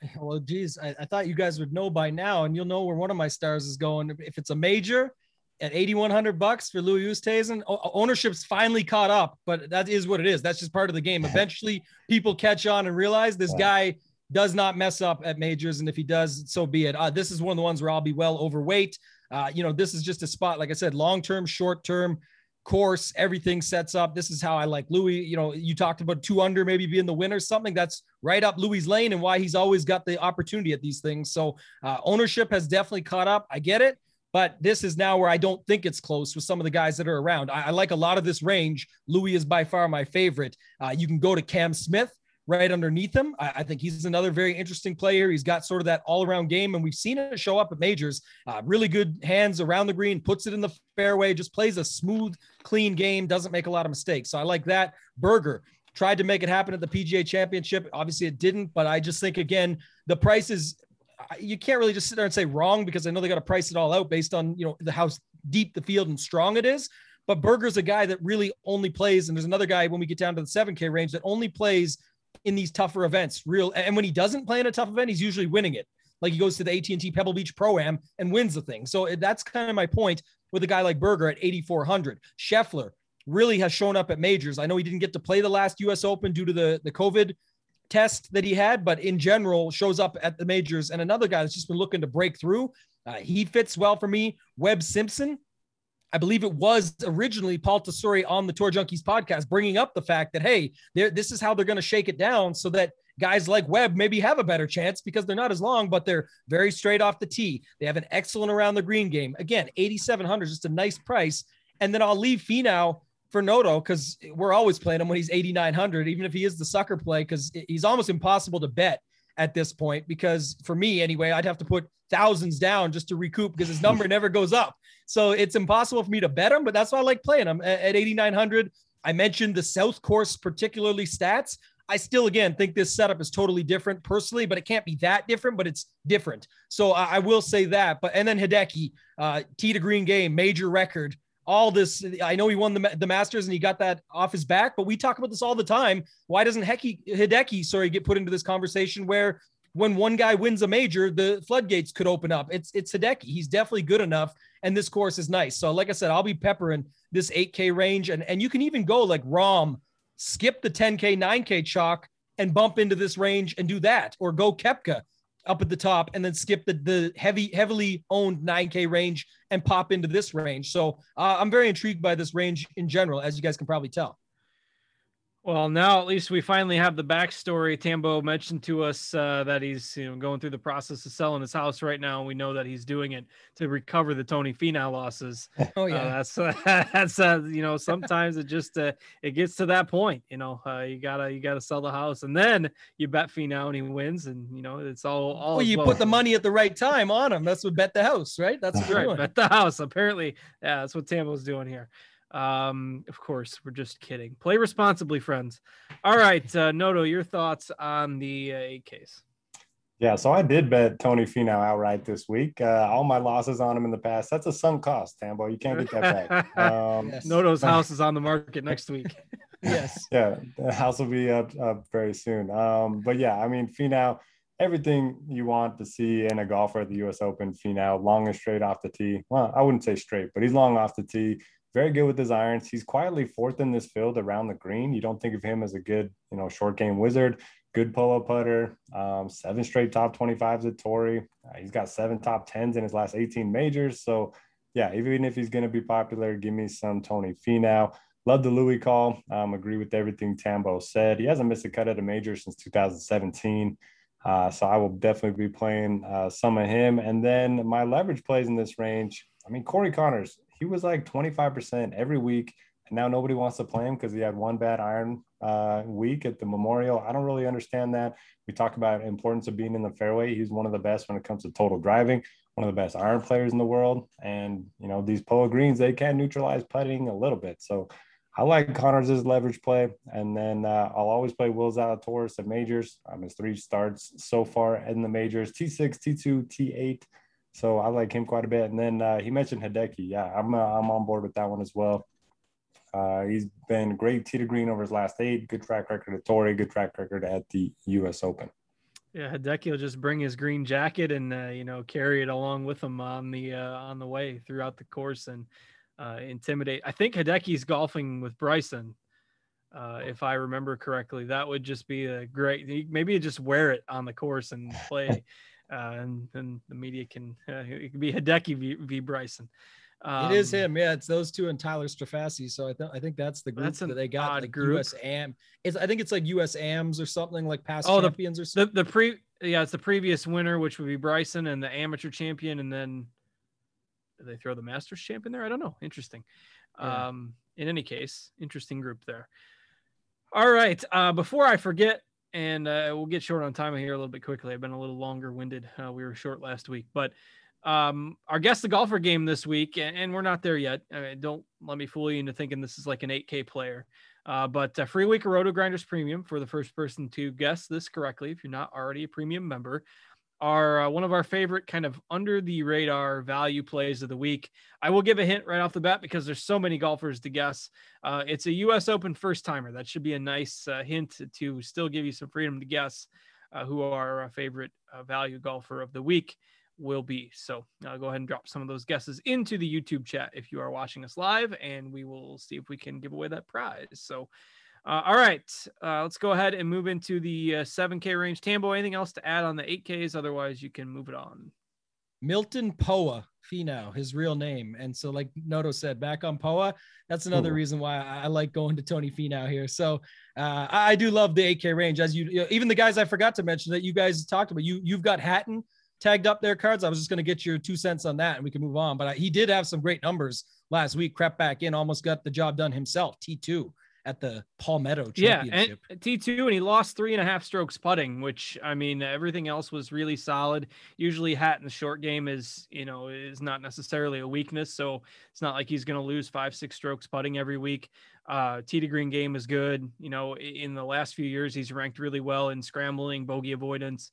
Well, geez, I, I, thought you guys would know by now, and you'll know where one of my stars is going. If it's a major at 8,100 bucks for Louis Oosthuizen, ownership's finally caught up, but that is what it is. That's just part of the game. Eventually, people catch on and realize this guy does not mess up at majors, and if he does, so be it. Uh, this is one of the ones where I'll be well overweight. Uh, you know, this is just a spot, like I said, long term, short term course, everything sets up. This is how I like Louis. You know, you talked about two under maybe being the winner, something that's right up Louis' lane and why he's always got the opportunity at these things. So uh, ownership has definitely caught up. I get it. But this is now where I don't think it's close with some of the guys that are around. I, I like a lot of this range. Louis is by far my favorite. Uh, you can go to Cam Smith right underneath him. I, I, think he's another very interesting player. He's got sort of that all around game, and we've seen it show up at majors. Uh, really good hands around the green, puts it in the fairway, just plays a smooth, clean game, doesn't make a lot of mistakes. So I like that. Berger tried to make it happen at the PGA Championship. Obviously, it didn't, but I just think, again, the price is. You can't really just sit there and say wrong because I know they got to price it all out based on you know the how deep the field and strong it is. But Berger's a guy that really only plays, and there's another guy when we get down to the 7K range that only plays in these tougher events. Real, and when he doesn't play in a tough event, he's usually winning it. Like he goes to the AT&T Pebble Beach Pro Am and wins the thing. So that's kind of my point with a guy like Berger at 8,400. Scheffler really has shown up at majors. I know he didn't get to play the last U.S. Open due to the the COVID test that he had, but in general shows up at the majors. And another guy that's just been looking to break through. Uh, he fits well for me. Webb Simpson I believe it was originally Paul Tesori on the Tour Junkies podcast, bringing up the fact that, hey, this is how they're going to shake it down so that guys like Webb maybe have a better chance because they're not as long, but they're very straight off the tee. They have an excellent around the green game. Again, 8,700, just a nice price. And then I'll leave Finau for Noto because we're always playing him when he's 8,900, even if he is the sucker play, because he's almost impossible to bet at this point because for me anyway, I'd have to put thousands down just to recoup because his number never goes up. So it's impossible for me to bet him, but that's why I like playing him at, at 8,900. I mentioned the South course, particularly stats. I still, again, think this setup is totally different personally, but it can't be that different, but it's different. So I, I will say that. But and then Hideki, uh, tee to green game, major record. All this. I know he won the, the Masters and he got that off his back, but we talk about this all the time. Why doesn't Heki, Hideki, sorry, get put into this conversation where when one guy wins a major, the floodgates could open up? It's it's Hideki. He's definitely good enough, and this course is nice. So, like I said, I'll be peppering this 8K range, and and you can even go like Rahm, skip the 10K, 9K chalk, and bump into this range and do that, or go Koepka up at the top and then skip the, the heavy, heavily owned 9K range and pop into this range. So uh, I'm very intrigued by this range in general, as you guys can probably tell. Well, now at least we finally have the backstory. Tambo mentioned to us uh, that he's you know going through the process of selling his house right now. And we know that he's doing it to recover the Tony Finau losses. Oh yeah, uh, that's uh, that's uh, you know sometimes it just uh, it gets to that point. You know, uh, you gotta you gotta sell the house and then you bet Finau and he wins, and you know it's all all. Well, you well. put the money at the right time on him. That's what bet the house, right? That's what right. Bet the house. Apparently, yeah, that's what Tambo's doing here. Um, of course, we're just kidding. Play responsibly, friends. All right, uh, Noto, your thoughts on the uh, eight case? Yeah, so I did bet Tony Finau outright this week. Uh, all my losses on him in the past. That's a sunk cost, Tambo. You can't get that back. Um, yes. Noto's house is on the market next week. yes. Yeah, the house will be up, up very soon. Um, but yeah, I mean, Finau, everything you want to see in a golfer at the U.S. Open. Finau, long and straight off the tee. Well, I wouldn't say straight, but he's long off the tee very good with his irons. He's quietly fourth in this field around the green. You don't think of him as a good, you know, short game wizard. Good polo putter. Um, seven straight top 25s at Torrey. Uh, he's got seven top 10s in his last 18 majors. So, yeah, even if he's going to be popular, give me some Tony Finau. Love the Louis call. Um, agree with everything Tambo said. He hasn't missed a cut at a major since 2017. Uh, so I will definitely be playing uh, some of him. And then my leverage plays in this range. I mean, Corey Conners, he was like 25% every week. And now nobody wants to play him because he had one bad iron uh, week at the Memorial. I don't really understand that. We talk about importance of being in the fairway. He's one of the best when it comes to total driving, one of the best iron players in the world. And, you know, these Poa greens, they can neutralize putting a little bit. So I like Conners' leverage play. And then uh, I'll always play Will Zalatoris at majors. Um, his three starts so far in the majors T6, T2, T8. So I like him quite a bit. And then uh, he mentioned Hideki. Yeah, I'm uh, I'm on board with that one as well. Uh, he's been great tee to green over his last eight. Good track record at Torrey. Good track record at the U.S. Open. Yeah, Hideki will just bring his green jacket and uh, you know carry it along with him on the uh, on the way throughout the course and uh, intimidate. I think Hideki's golfing with Bryson, uh, if I remember correctly. That would just be a great. Maybe just wear it on the course and play. uh, and then the media can uh, it could be Hideki v, v Bryson. Um, it is um, him, yeah. It's those two and Tyler Strafaci. So I think I think that's the group that's that they got. Like group. US Am. It's I think it's like US Ams or something like past oh, champions the, or something. The, the pre yeah, it's the previous winner, which would be Bryson and the amateur champion, and then they throw the Masters champ in there? I don't know. Interesting. Yeah. Um, in any case, interesting group there. All right. Uh, before I forget, and uh, we'll get short on time here a little bit quickly. I've been a little longer winded. Uh, we were short last week, but um, our guest the golfer game this week, and, and we're not there yet. Uh, don't let me fool you into thinking this is like an 8K player. Uh, but free week of Roto Grinders Premium for the first person to guess this correctly, if you're not already a premium member, are uh, one of our favorite kind of under the radar value plays of the week. I will give a hint right off the bat because there's so many golfers to guess. Uh, it's a U.S. Open first timer. That should be a nice uh, hint to still give you some freedom to guess uh, who our favorite uh, value golfer of the week will be. So I'll go ahead and drop some of those guesses into the YouTube chat if you are watching us live, and we will see if we can give away that prize. So uh, all right, uh, let's go ahead and move into the uh, 7K range. Tambo, anything else to add on the 8Ks? Otherwise, you can move it on. Milton Pouha Finau, his real name. And so, like Noto said, back on Poa, that's another Ooh. reason why I like going to Tony Finau here. So uh, I do love the 8K range. As you, you know, even the guys I forgot to mention that you guys talked about, you you've got Hatton tagged up their cards. I was just going to get your two cents on that, and we can move on. But I, he did have some great numbers last week. Crept back in, almost got the job done himself. T two at the Palmetto Championship. Yeah, T2, and he lost three and a half strokes putting, which I mean, everything else was really solid. Usually, Hatton the short game is, you know, is not necessarily a weakness. So it's not like he's going to lose five, six strokes putting every week. Uh, T to green game is good. You know, in the last few years, he's ranked really well in scrambling, bogey avoidance.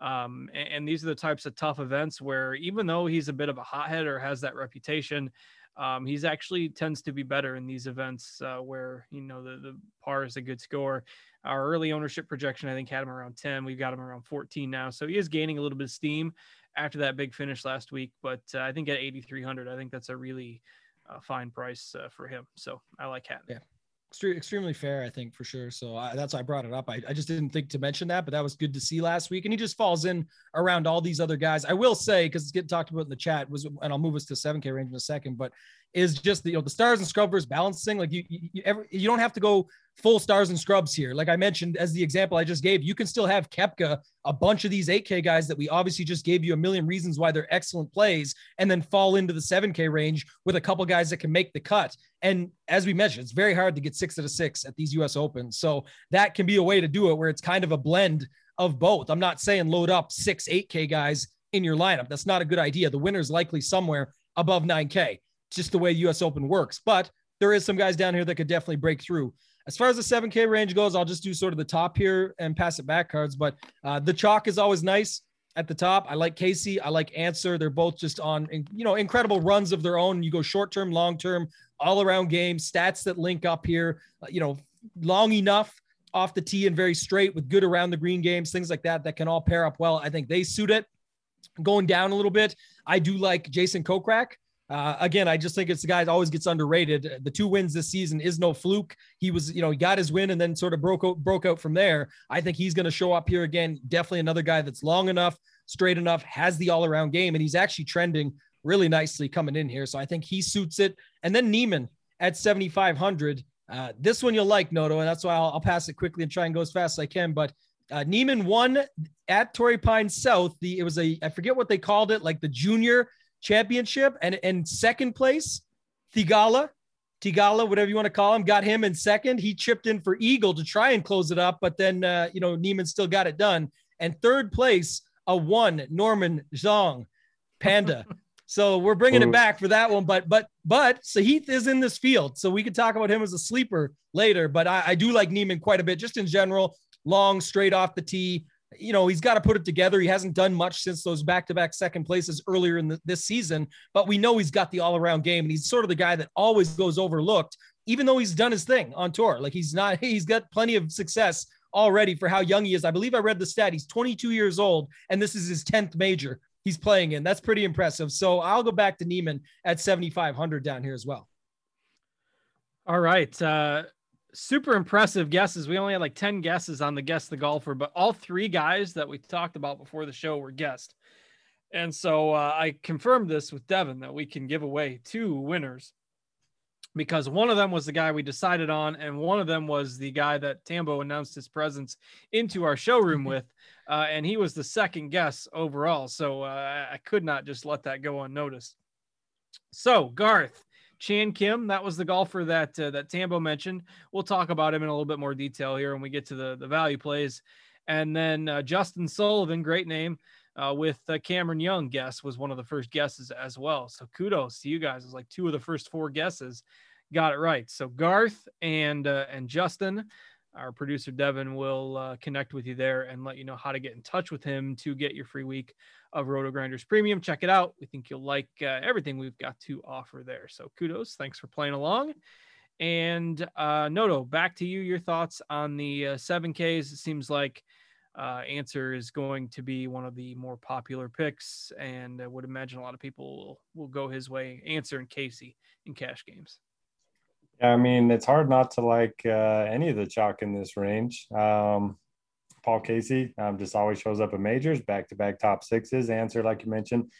Um, and, and, these are the types of tough events where even though he's a bit of a hothead or has that reputation, um, he's actually tends to be better in these events uh, where you know the the par is a good score. Our early ownership projection, I think, had him around 10. We've got him around 14 now, so he is gaining a little bit of steam after that big finish last week. But uh, I think at 8,300, I think that's a really uh, fine price uh, for him. So I like Hatton. Yeah extremely fair, I think for sure. So I, that's why I brought it up. I, I just didn't think to mention that, but that was good to see last week. And he just falls in around all these other guys. I will say, because it's getting talked about in the chat, was and I'll move us to 7K range in a second, but is just the you know the stars and scrubbers balancing. Like you you, you, you don't have to go full stars and scrubs here. Like I mentioned, as the example I just gave, you can still have Koepka, a bunch of these 8K guys that we obviously just gave you a million reasons why they're excellent plays, and then fall into the 7K range with a couple guys that can make the cut. And as we mentioned, it's very hard to get six out of six at these US Opens. So that can be a way to do it where it's kind of a blend of both. I'm not saying load up six 8K guys in your lineup. That's not a good idea. The winner's likely somewhere above 9K just the way US Open works. But there is some guys down here that could definitely break through. As far as the 7K range goes, I'll just do sort of the top here and pass it back cards. But uh, the chalk is always nice at the top. I like Casey. I like Ancer. They're both just on, you know, incredible runs of their own. You go short term, long term, all around games, stats that link up here, uh, you know, long enough off the tee and very straight with good around the green games, things like that, that can all pair up well. I think they suit it. Going down a little bit, I do like Jason Kokrak. Uh, again, I just think it's the guy that always gets underrated. The two wins this season is no fluke. He was, you know, he got his win and then sort of broke out, broke out from there. I think he's going to show up here again. Definitely another guy that's long enough, straight enough, has the all around game, and he's actually trending really nicely coming in here. So I think he suits it. And then Niemann at 7,500. Uh, this one you'll like, Noto, and that's why I'll, I'll, pass it quickly and try and go as fast as I can. But uh, Niemann won at Torrey Pine South. The it was a I forget what they called it, like the junior championship. And in second place, Theegala, Tigala, whatever you want to call him, got him in second. He chipped in for Eagle to try and close it up, but then, uh, you know, Niemann still got it done. And third place, a one, Norman Xiong, Panda. so we're bringing it back for that one. But, but, but Sahith is in this field. So we could talk about him as a sleeper later. But I, I do like Niemann quite a bit, just in general, long, straight off the tee you know, he's got to put it together. He hasn't done much since those back to back second places earlier in the, this season, but we know he's got the all around game and he's sort of the guy that always goes overlooked, even though he's done his thing on tour. Like he's not, he's got plenty of success already for how young he is. I believe I read the stat. He's 22 years old and this is his 10th major he's playing in. That's pretty impressive. So I'll go back to Niemann at 7,500 down here as well. All right. Uh, super impressive guesses. We only had like 10 guesses on the guess the golfer, but all three guys that we talked about before the show were guessed. And so uh, I confirmed this with Devin that we can give away two winners because one of them was the guy we decided on, and one of them was the guy that Tambo announced his presence into our showroom with. Uh, and he was the second guess overall. So uh, I could not just let that go unnoticed. So, Garth, Chan Kim, that was the golfer that uh, that Tambo mentioned. We'll talk about him in a little bit more detail here when we get to the the value plays. And then uh, Justin Sullivan, great name, uh, with uh, Cameron Young, guess was one of the first guesses as well. So kudos to you guys. It's like two of the first four guesses got it right. So Garth and uh, and Justin, our producer Devin will uh, connect with you there and let you know how to get in touch with him to get your free week of Roto Grinders Premium. Check it out. We think you'll like uh, everything we've got to offer there. So kudos. Thanks for playing along. And uh, Noto, back to you. Your thoughts on the uh, 7Ks. It seems like uh, Ancer is going to be one of the more popular picks, and I would imagine a lot of people will, will go his way. Ancer and Casey in cash games. Yeah, I mean, it's hard not to like uh, any of the chalk in this range. Um, Paul Casey um, just always shows up in majors, back to back top sixes. Ancer, like you mentioned,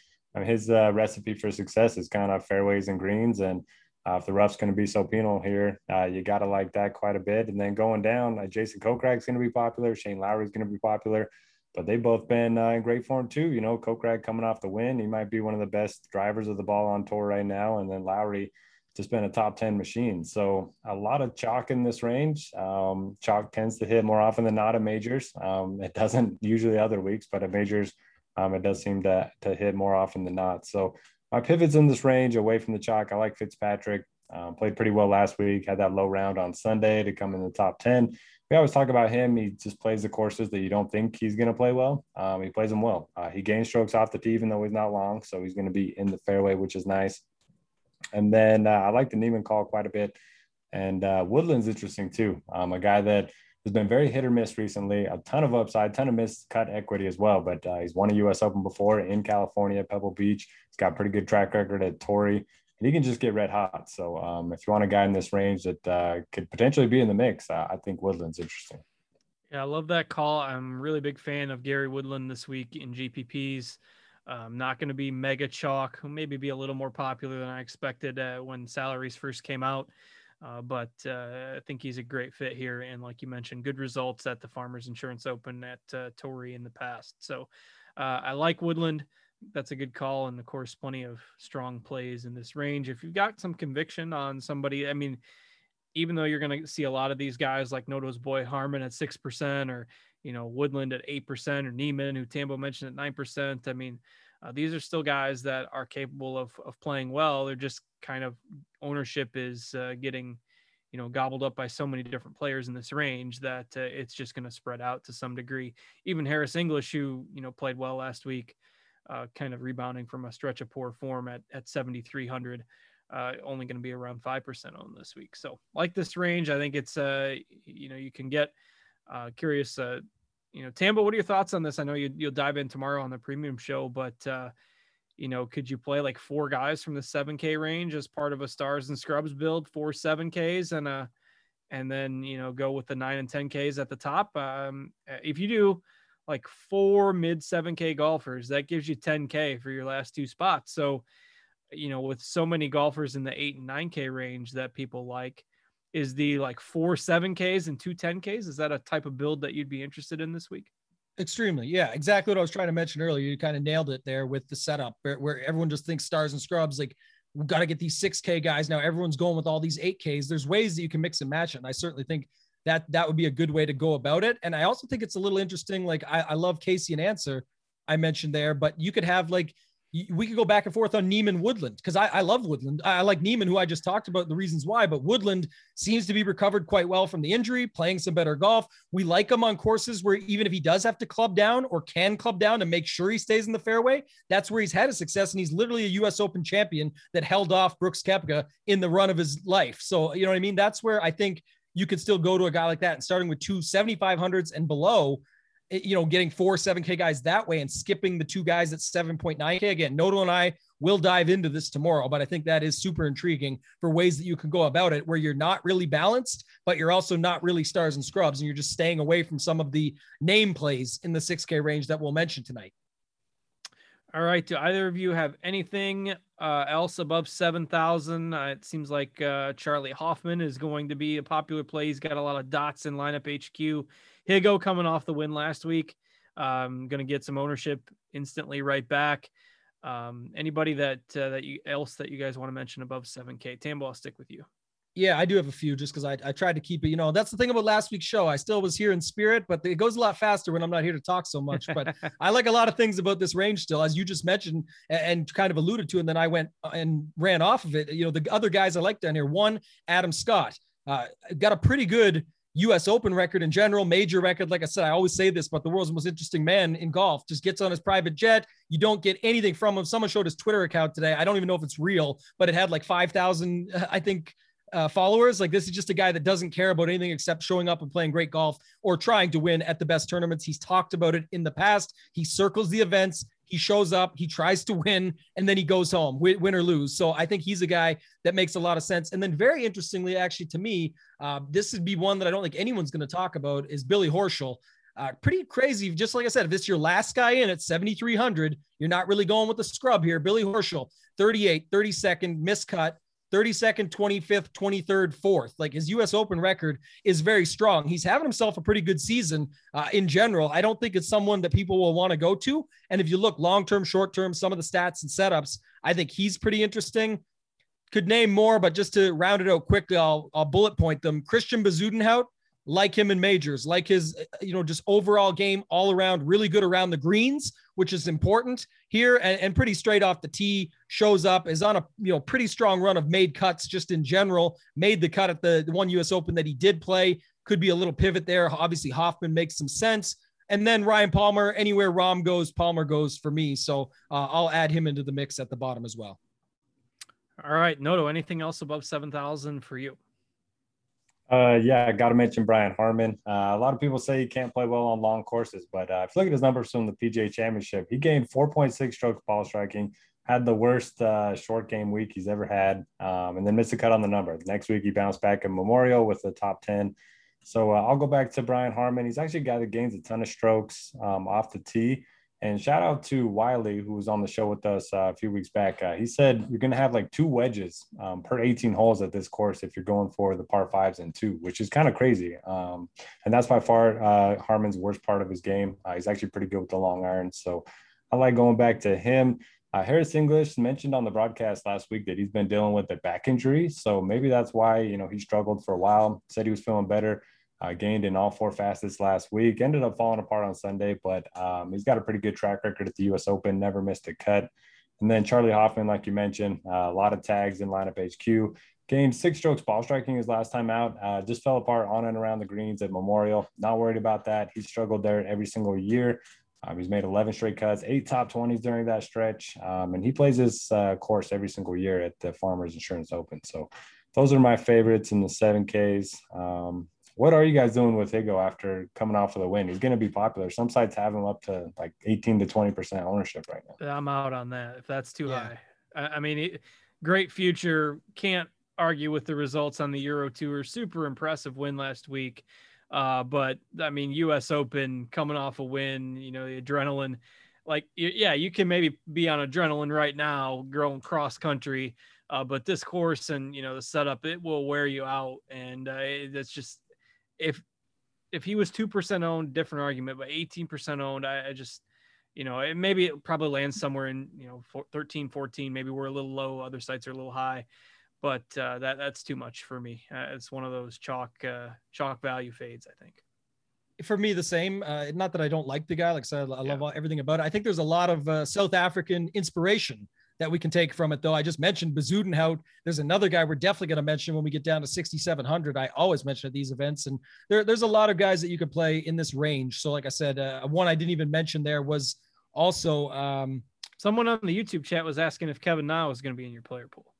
his uh, recipe for success is kind of fairways and greens. And uh, if the rough's going to be so penal here, uh, you got to like that quite a bit. And then going down, uh, Jason Kokrak's going to be popular. Shane Lowry's going to be popular. But they've both been uh, in great form too. You know, Kokrak coming off the win, he might be one of the best drivers of the ball on tour right now. And then Lowry just been a top 10 machine. So a lot of chalk in this range. Um, chalk tends to hit more often than not at majors. Um, it doesn't usually other weeks, but at majors, um, it does seem to, to hit more often than not. So my pivots in this range away from the chalk. I like Fitzpatrick. Um, played pretty well last week. Had that low round on Sunday to come in the top 10. We always talk about him. He just plays the courses that you don't think he's going to play well. Um, he plays them well. Uh, he gains strokes off the tee, even though he's not long. So he's going to be in the fairway, which is nice. And then uh, I like the Niemann call quite a bit. And uh, Woodland's interesting too. Um, a guy that has been very hit or miss recently, a ton of upside, ton of missed cut equity as well. But uh, he's won a U.S. Open before in California, Pebble Beach. He's got pretty good track record at Torrey, and he can just get red hot. So um, if you want a guy in this range that uh, could potentially be in the mix, uh, I think Woodland's interesting. Yeah, I love that call. I'm really big fan of Gary Woodland this week in GPPs. Um, not going to be mega chalk, maybe be a little more popular than I expected uh, when salaries first came out. Uh, but uh, I think he's a great fit here. And like you mentioned, good results at the Farmers Insurance Open at uh, Torrey in the past. So uh, I like Woodland. That's a good call. And of course, plenty of strong plays in this range. If you've got some conviction on somebody, I mean, even though you're going to see a lot of these guys like Noto's boy Harman at 6% or, you know, Woodland at 8% or Niemann, who Tambo mentioned at 9%. I mean, uh, these are still guys that are capable of, of playing well. They're just kind of ownership is uh, getting, you know, gobbled up by so many different players in this range that uh, it's just going to spread out to some degree. Even Harris English, who, you know, played well last week, uh, kind of rebounding from a stretch of poor form at, at 7,300. Uh, only going to be around 5% on this week. So like this range, I think it's, uh, you know, you can get uh, curious, uh, you know, Tambo, what are your thoughts on this? I know you, you'll dive in tomorrow on the premium show, but, uh, you know, could you play like four guys from the 7K range as part of a stars and scrubs build, four 7Ks and a, and then, you know, go with the nine and 10Ks at the top? Um, if you do like four mid 7K golfers, that gives you 10K for your last two spots. So, you know, with so many golfers in the eight and 9K range that people like, is the like four 7Ks and two 10Ks? Is that a type of build that you'd be interested in this week? Extremely. Yeah, exactly what I was trying to mention earlier. You kind of nailed it there with the setup where, where everyone just thinks stars and scrubs. Like, we've got to get these 6K guys. Now everyone's going with all these 8Ks. There's ways that you can mix and match it. And I certainly think that that would be a good way to go about it. And I also think it's a little interesting. Like, I, I love Casey and Ancer I mentioned there, but you could have like, we could go back and forth on Niemann Woodland because I, I, love Woodland. I like Niemann, who I just talked about the reasons why, but Woodland seems to be recovered quite well from the injury, playing some better golf. We like him on courses where even if he does have to club down or can club down to make sure he stays in the fairway, that's where he's had a success. And he's literally a U.S. Open champion that held off Brooks Koepka in the run of his life. So, you know what I mean? That's where I think you could still go to a guy like that and starting with two 7500s and below you know, getting four 7K guys that way and skipping the two guys at 7.9K. Again, Noto and I will dive into this tomorrow, but I think that is super intriguing for ways that you can go about it where you're not really balanced, but you're also not really stars and scrubs, and you're just staying away from some of the name plays in the 6K range that we'll mention tonight. All right. Do either of you have anything uh, else above 7,000? Uh, it seems like uh, Charley Hoffman is going to be a popular play. He's got a lot of dots in lineup HQ. Higgo coming off the win last week. Um, going to get some ownership instantly right back. Um, anybody that uh, that you else that you guys want to mention above 7K? Tambo, I'll stick with you. Yeah, I do have a few just because I, I tried to keep it. You know, that's the thing about last week's show. I still was here in spirit, but it goes a lot faster when I'm not here to talk so much. But I like a lot of things about this range still, as you just mentioned and, and kind of alluded to. And then I went uh, and ran off of it. You know, the other guys I like down here one, Adam Scott, uh, got a pretty good US Open record in general, major record. Like I said, I always say this, but the world's most interesting man in golf just gets on his private jet. You don't get anything from him. Someone showed his Twitter account today. I don't even know if it's real, but it had like 5,000, I think, uh, followers. Like this is just a guy that doesn't care about anything except showing up and playing great golf or trying to win at the best tournaments. He's talked about it in the past. He circles the events. He shows up, he tries to win, and then he goes home, win, win, or lose. So I think he's a guy that makes a lot of sense. And then, very interestingly, actually, to me, uh, this would be one that I don't think anyone's going to talk about is Billy Horschel. Uh, pretty crazy. Just like I said, if is your last guy in at 7,300, you're not really going with the scrub here. Billy Horschel, 38, 32nd, miscut, 32nd, 25th, 23rd, 4th. Like his US Open record is very strong. He's having himself a pretty good season uh, in general. I don't think it's someone that people will want to go to. And if you look long term, short term, some of the stats and setups, I think he's pretty interesting. Could name more, but just to round it out quickly, I'll, I'll bullet point them. Christian Bezuidenhout, like him in majors, like his, you know, just overall game all around, really good around the greens, which is important here. And, and pretty straight off the tee shows up is on a you know pretty strong run of made cuts just in general made the cut at the, the one us open that he did play. Could be a little pivot there. Obviously hoffman makes some sense. And then ryan palmer anywhere Rahm goes palmer goes for me. So uh, i'll add him into the mix at the bottom as well. All right, Noto. Anything else above seven thousand for you? Uh, yeah, I got to mention Brian Harman. Uh, a lot of people say he can't play well on long courses, but uh, if you look at his numbers from the PGA Championship, he gained 4.6 strokes ball striking, had the worst uh, short game week he's ever had, um, and then missed a cut on the number. Next week, he bounced back in Memorial with the top 10. So uh, I'll go back to Brian Harman. He's actually a guy that gains a ton of strokes um, off the tee. And shout out to Wiley, who was on the show with us uh, a few weeks back. Uh, he said you're going to have like two wedges um, per 18 holes at this course if you're going for the par fives and two, which is kind of crazy. Um, and that's by far uh, Harman's worst part of his game. Uh, he's actually pretty good with the long irons. So I like going back to him. Uh, Harris English mentioned on the broadcast last week that he's been dealing with a back injury. So maybe that's why, you know, he struggled for a while, said he was feeling better uh, gained in all four fastest last week. Ended up falling apart on Sunday, but um, he's got a pretty good track record at the U.S. Open. Never missed a cut. And then Charley Hoffman, like you mentioned, uh, a lot of tags in lineup HQ. Gained six strokes ball striking his last time out. Uh, just fell apart on and around the greens at Memorial. Not worried about that. He struggled there every single year. Um, he's made 11 straight cuts, eight top 20s during that stretch. Um, and he plays his uh, course every single year at the Farmers Insurance Open. So those are my favorites in the 7Ks. Um, what are you guys doing with Higgo after coming off of the win? He's going to be popular. Some sites have him up to like 18 to 20% ownership right now. I'm out on that if that's too yeah. high. I, mean, great future. Can't argue with the results on the Euro Tour. Super impressive win last week. Uh, but I mean, U.S. Open coming off a win, you know, the adrenaline. Like, yeah, you can maybe be on adrenaline right now, growing cross country. Uh, but this course and you know the setup, it will wear you out, and uh, it's just if if he was two percent owned, different argument, but eighteen percent owned, I, I, just you know it, maybe it probably lands somewhere in you know 13, 14. Maybe we're a little low, other sites are a little high, but uh, that that's too much for me. Uh, it's one of those chalk uh, chalk value fades, I think. For me, the same. Uh, not that I don't like the guy. Like I said, I love yeah. everything about it. I think there's a lot of uh, South African inspiration that we can take from it, though. I just mentioned Bezuidenhout. There's another guy we're definitely going to mention when we get down to 6,700. I always mention at these events, and there, there's a lot of guys that you could play in this range. So, like I said, uh, one I didn't even mention there was also um, someone on the YouTube chat was asking if Kevin Na was going to be in your player pool.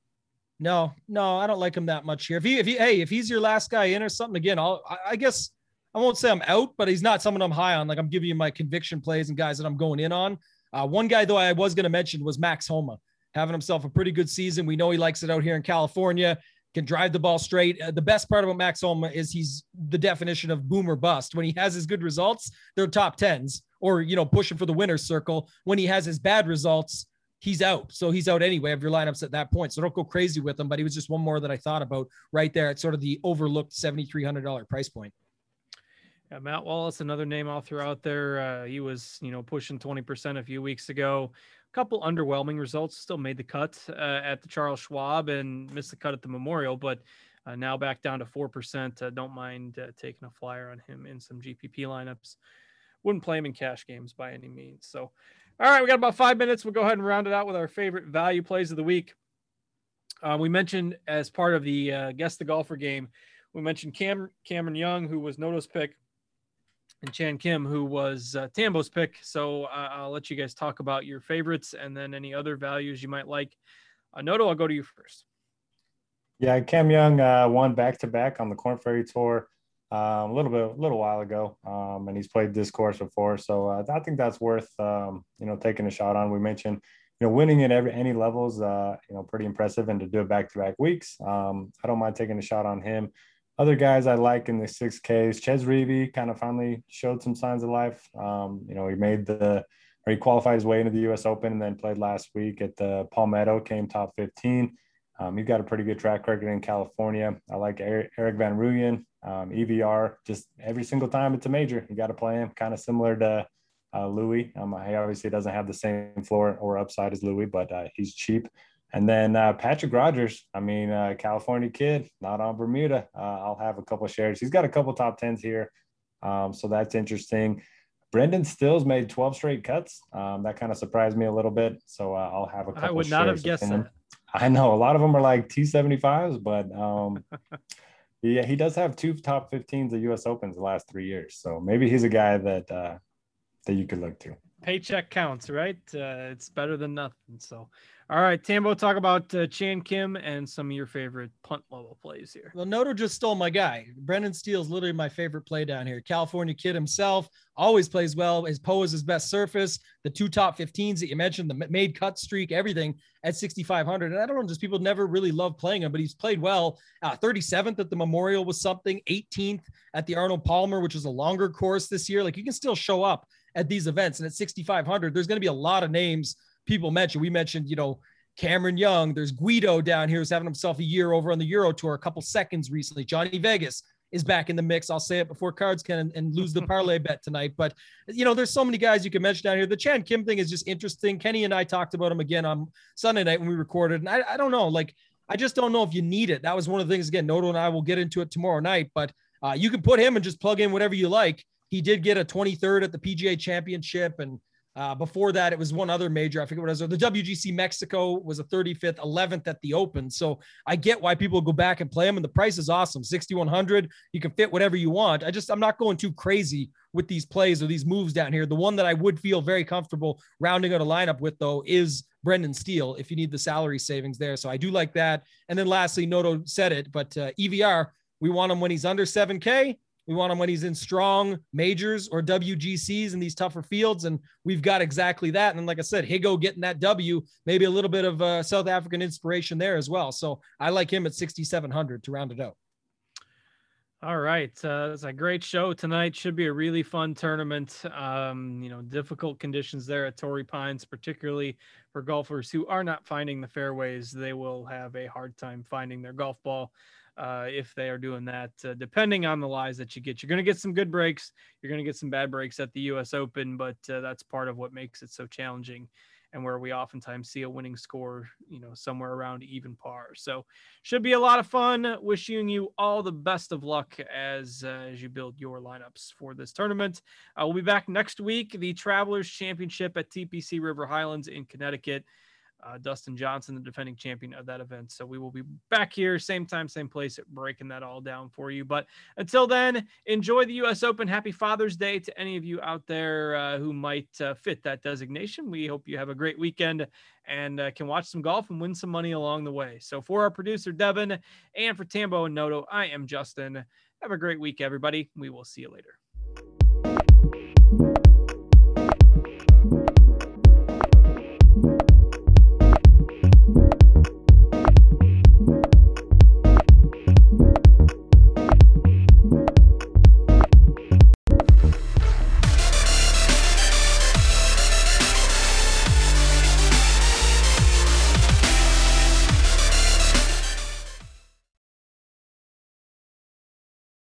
No, no, I don't like him that much here. If he, if he, hey, if he's your last guy in or something, again, I'll, I, I guess I won't say I'm out, but he's not someone I'm high on. Like I'm giving you my conviction plays and guys that I'm going in on. Uh, one guy though I was going to mention was Max Homa having himself a pretty good season. We know he likes it out here in California, can drive the ball straight. Uh, the best part about Max Homa is he's the definition of boomer bust. When he has his good results, they're top tens or, you know, pushing for the winner's circle. When he has his bad results, he's out. So he's out anyway of your lineups at that point. So don't go crazy with him. But he was just one more that I thought about right there at sort of the overlooked $7,300 price point. Yeah, Matt Wallace, another name I'll throw out there. Uh, he was, you know, pushing 20% a few weeks ago A couple underwhelming results. Still made the cut uh, at the Charles Schwab and missed the cut at the Memorial, but uh, now back down to four percent. Uh, don't mind uh, taking a flyer on him in some GPP lineups. Wouldn't play him in cash games by any means. So, all right, we got about five minutes. We'll go ahead and round it out with our favorite value plays of the week. Uh, we mentioned as part of the guess the golfer game, we mentioned Cam Cameron Young, who was Noto's pick and Chan Kim, who was uh, Tambo's pick. So uh, I'll let you guys talk about your favorites and then any other values you might like. Uh, Noto, I'll go to you first. Yeah, Cam Young uh, won back to back on the Korn Ferry Tour um, a little bit, a little while ago, um, and he's played this course before. So uh, I think that's worth um, you know taking a shot on. We mentioned you know winning at every any levels, uh, you know, pretty impressive, and to do it back to back weeks, um, I don't mind taking a shot on him. Other guys I like in the six Ks, Chez Reavie kind of finally showed some signs of life. Um, you know, he made the or he qualified his way into the U.S. Open and then played last week at the Palmetto, came top 15. Um, he's got a pretty good track record in California. I like Erik Van Rooyen, um, EVR. Just every single time it's a major, you got to play him. Kind of similar to uh, Louis. Um, he obviously doesn't have the same floor or upside as Louis, but uh, he's cheap. And then uh, Patrick Rodgers, I mean, uh, California kid, not on Bermuda. Uh, I'll have a couple shares. He's got a couple top tens here, um, so that's interesting. Brendan Steele made 12 straight cuts. Um, that kind of surprised me a little bit. So uh, I'll have a couple. I would not have guessed that. I know a lot of them are like T75s, but um, yeah, he does have two top 15s at U.S. Opens the last three years. So maybe he's a guy that uh, that you could look to paycheck counts, right? Uh, it's better than nothing. So, All right, Tambo, talk about uh, Chan Kim and some of your favorite punt level plays here. Well, Noto just stole my guy. Brendan Steele is literally my favorite play down here. California kid himself always plays well. His Poa is his best surface. The two top 15s that you mentioned, the made cut streak, everything at 6,500. And I don't know, just people never really love playing him, but he's played well. Uh, 37th at the Memorial was something, 18th at the Arnold Palmer, which is a longer course this year. Like you can still show up at these events. And at 6,500, there's going to be a lot of names people mentioned. We mentioned, you know, Cameron Young. There's Guido down here who's having himself a year over on the Euro Tour, a couple seconds recently. Johnny Vegas is back in the mix. I'll say it before cards can and lose the parlay bet tonight. But you know, there's so many guys you can mention down here. The Chan Kim thing is just interesting. Kenny and I talked about him again on Sunday night when we recorded, and I, I don't know, like I just don't know if you need it. That was one of the things. Again, Noto and I will get into it tomorrow night, but uh, you can put him and just plug in whatever you like. He did get a 23rd at the PGA Championship and uh, before that, it was one other major. I forget what it was. The WGC Mexico was a 35th, 11th at the Open. So I get why people go back and play them, and the price is awesome. 6,100. You can fit whatever you want. I just I'm not going too crazy with these plays or these moves down here. The one that I would feel very comfortable rounding out a lineup with though is Brendan Steele if you need the salary savings there. So I do like that. And then lastly, Noto said it, but uh, EVR we want him when he's under 7K. We want him when he's in strong majors or WGCs in these tougher fields. And we've got exactly that. And like I said, Higgo getting that W, maybe a little bit of uh, South African inspiration there as well. So I like him at 6,700 to round it out. All right. Uh, it's a great show tonight. Should be a really fun tournament. Um, you know, difficult conditions there at Torrey Pines, particularly for golfers who are not finding the fairways. They will have a hard time finding their golf ball uh, if they are doing that. Uh, depending on the lies that you get, you're going to get some good breaks. You're going to get some bad breaks at the U.S. Open, but uh, that's part of what makes it so challenging, and where we oftentimes see a winning score, you know, somewhere around even par. So, should be a lot of fun. Wishing you all the best of luck as uh, as you build your lineups for this tournament. Uh, we'll be back next week. The Travelers Championship at TPC River Highlands in Connecticut uh, Dustin Johnson, the defending champion of that event. So we will be back here, same time, same place, breaking that all down for you. But until then, enjoy the U.S. Open. Happy Father's Day to any of you out there uh, who might uh, fit that designation. We hope you have a great weekend and uh, can watch some golf and win some money along the way. So for our producer, Devin, and for Tambo and Noto, I am Justin. Have a great week, everybody. We will see you later.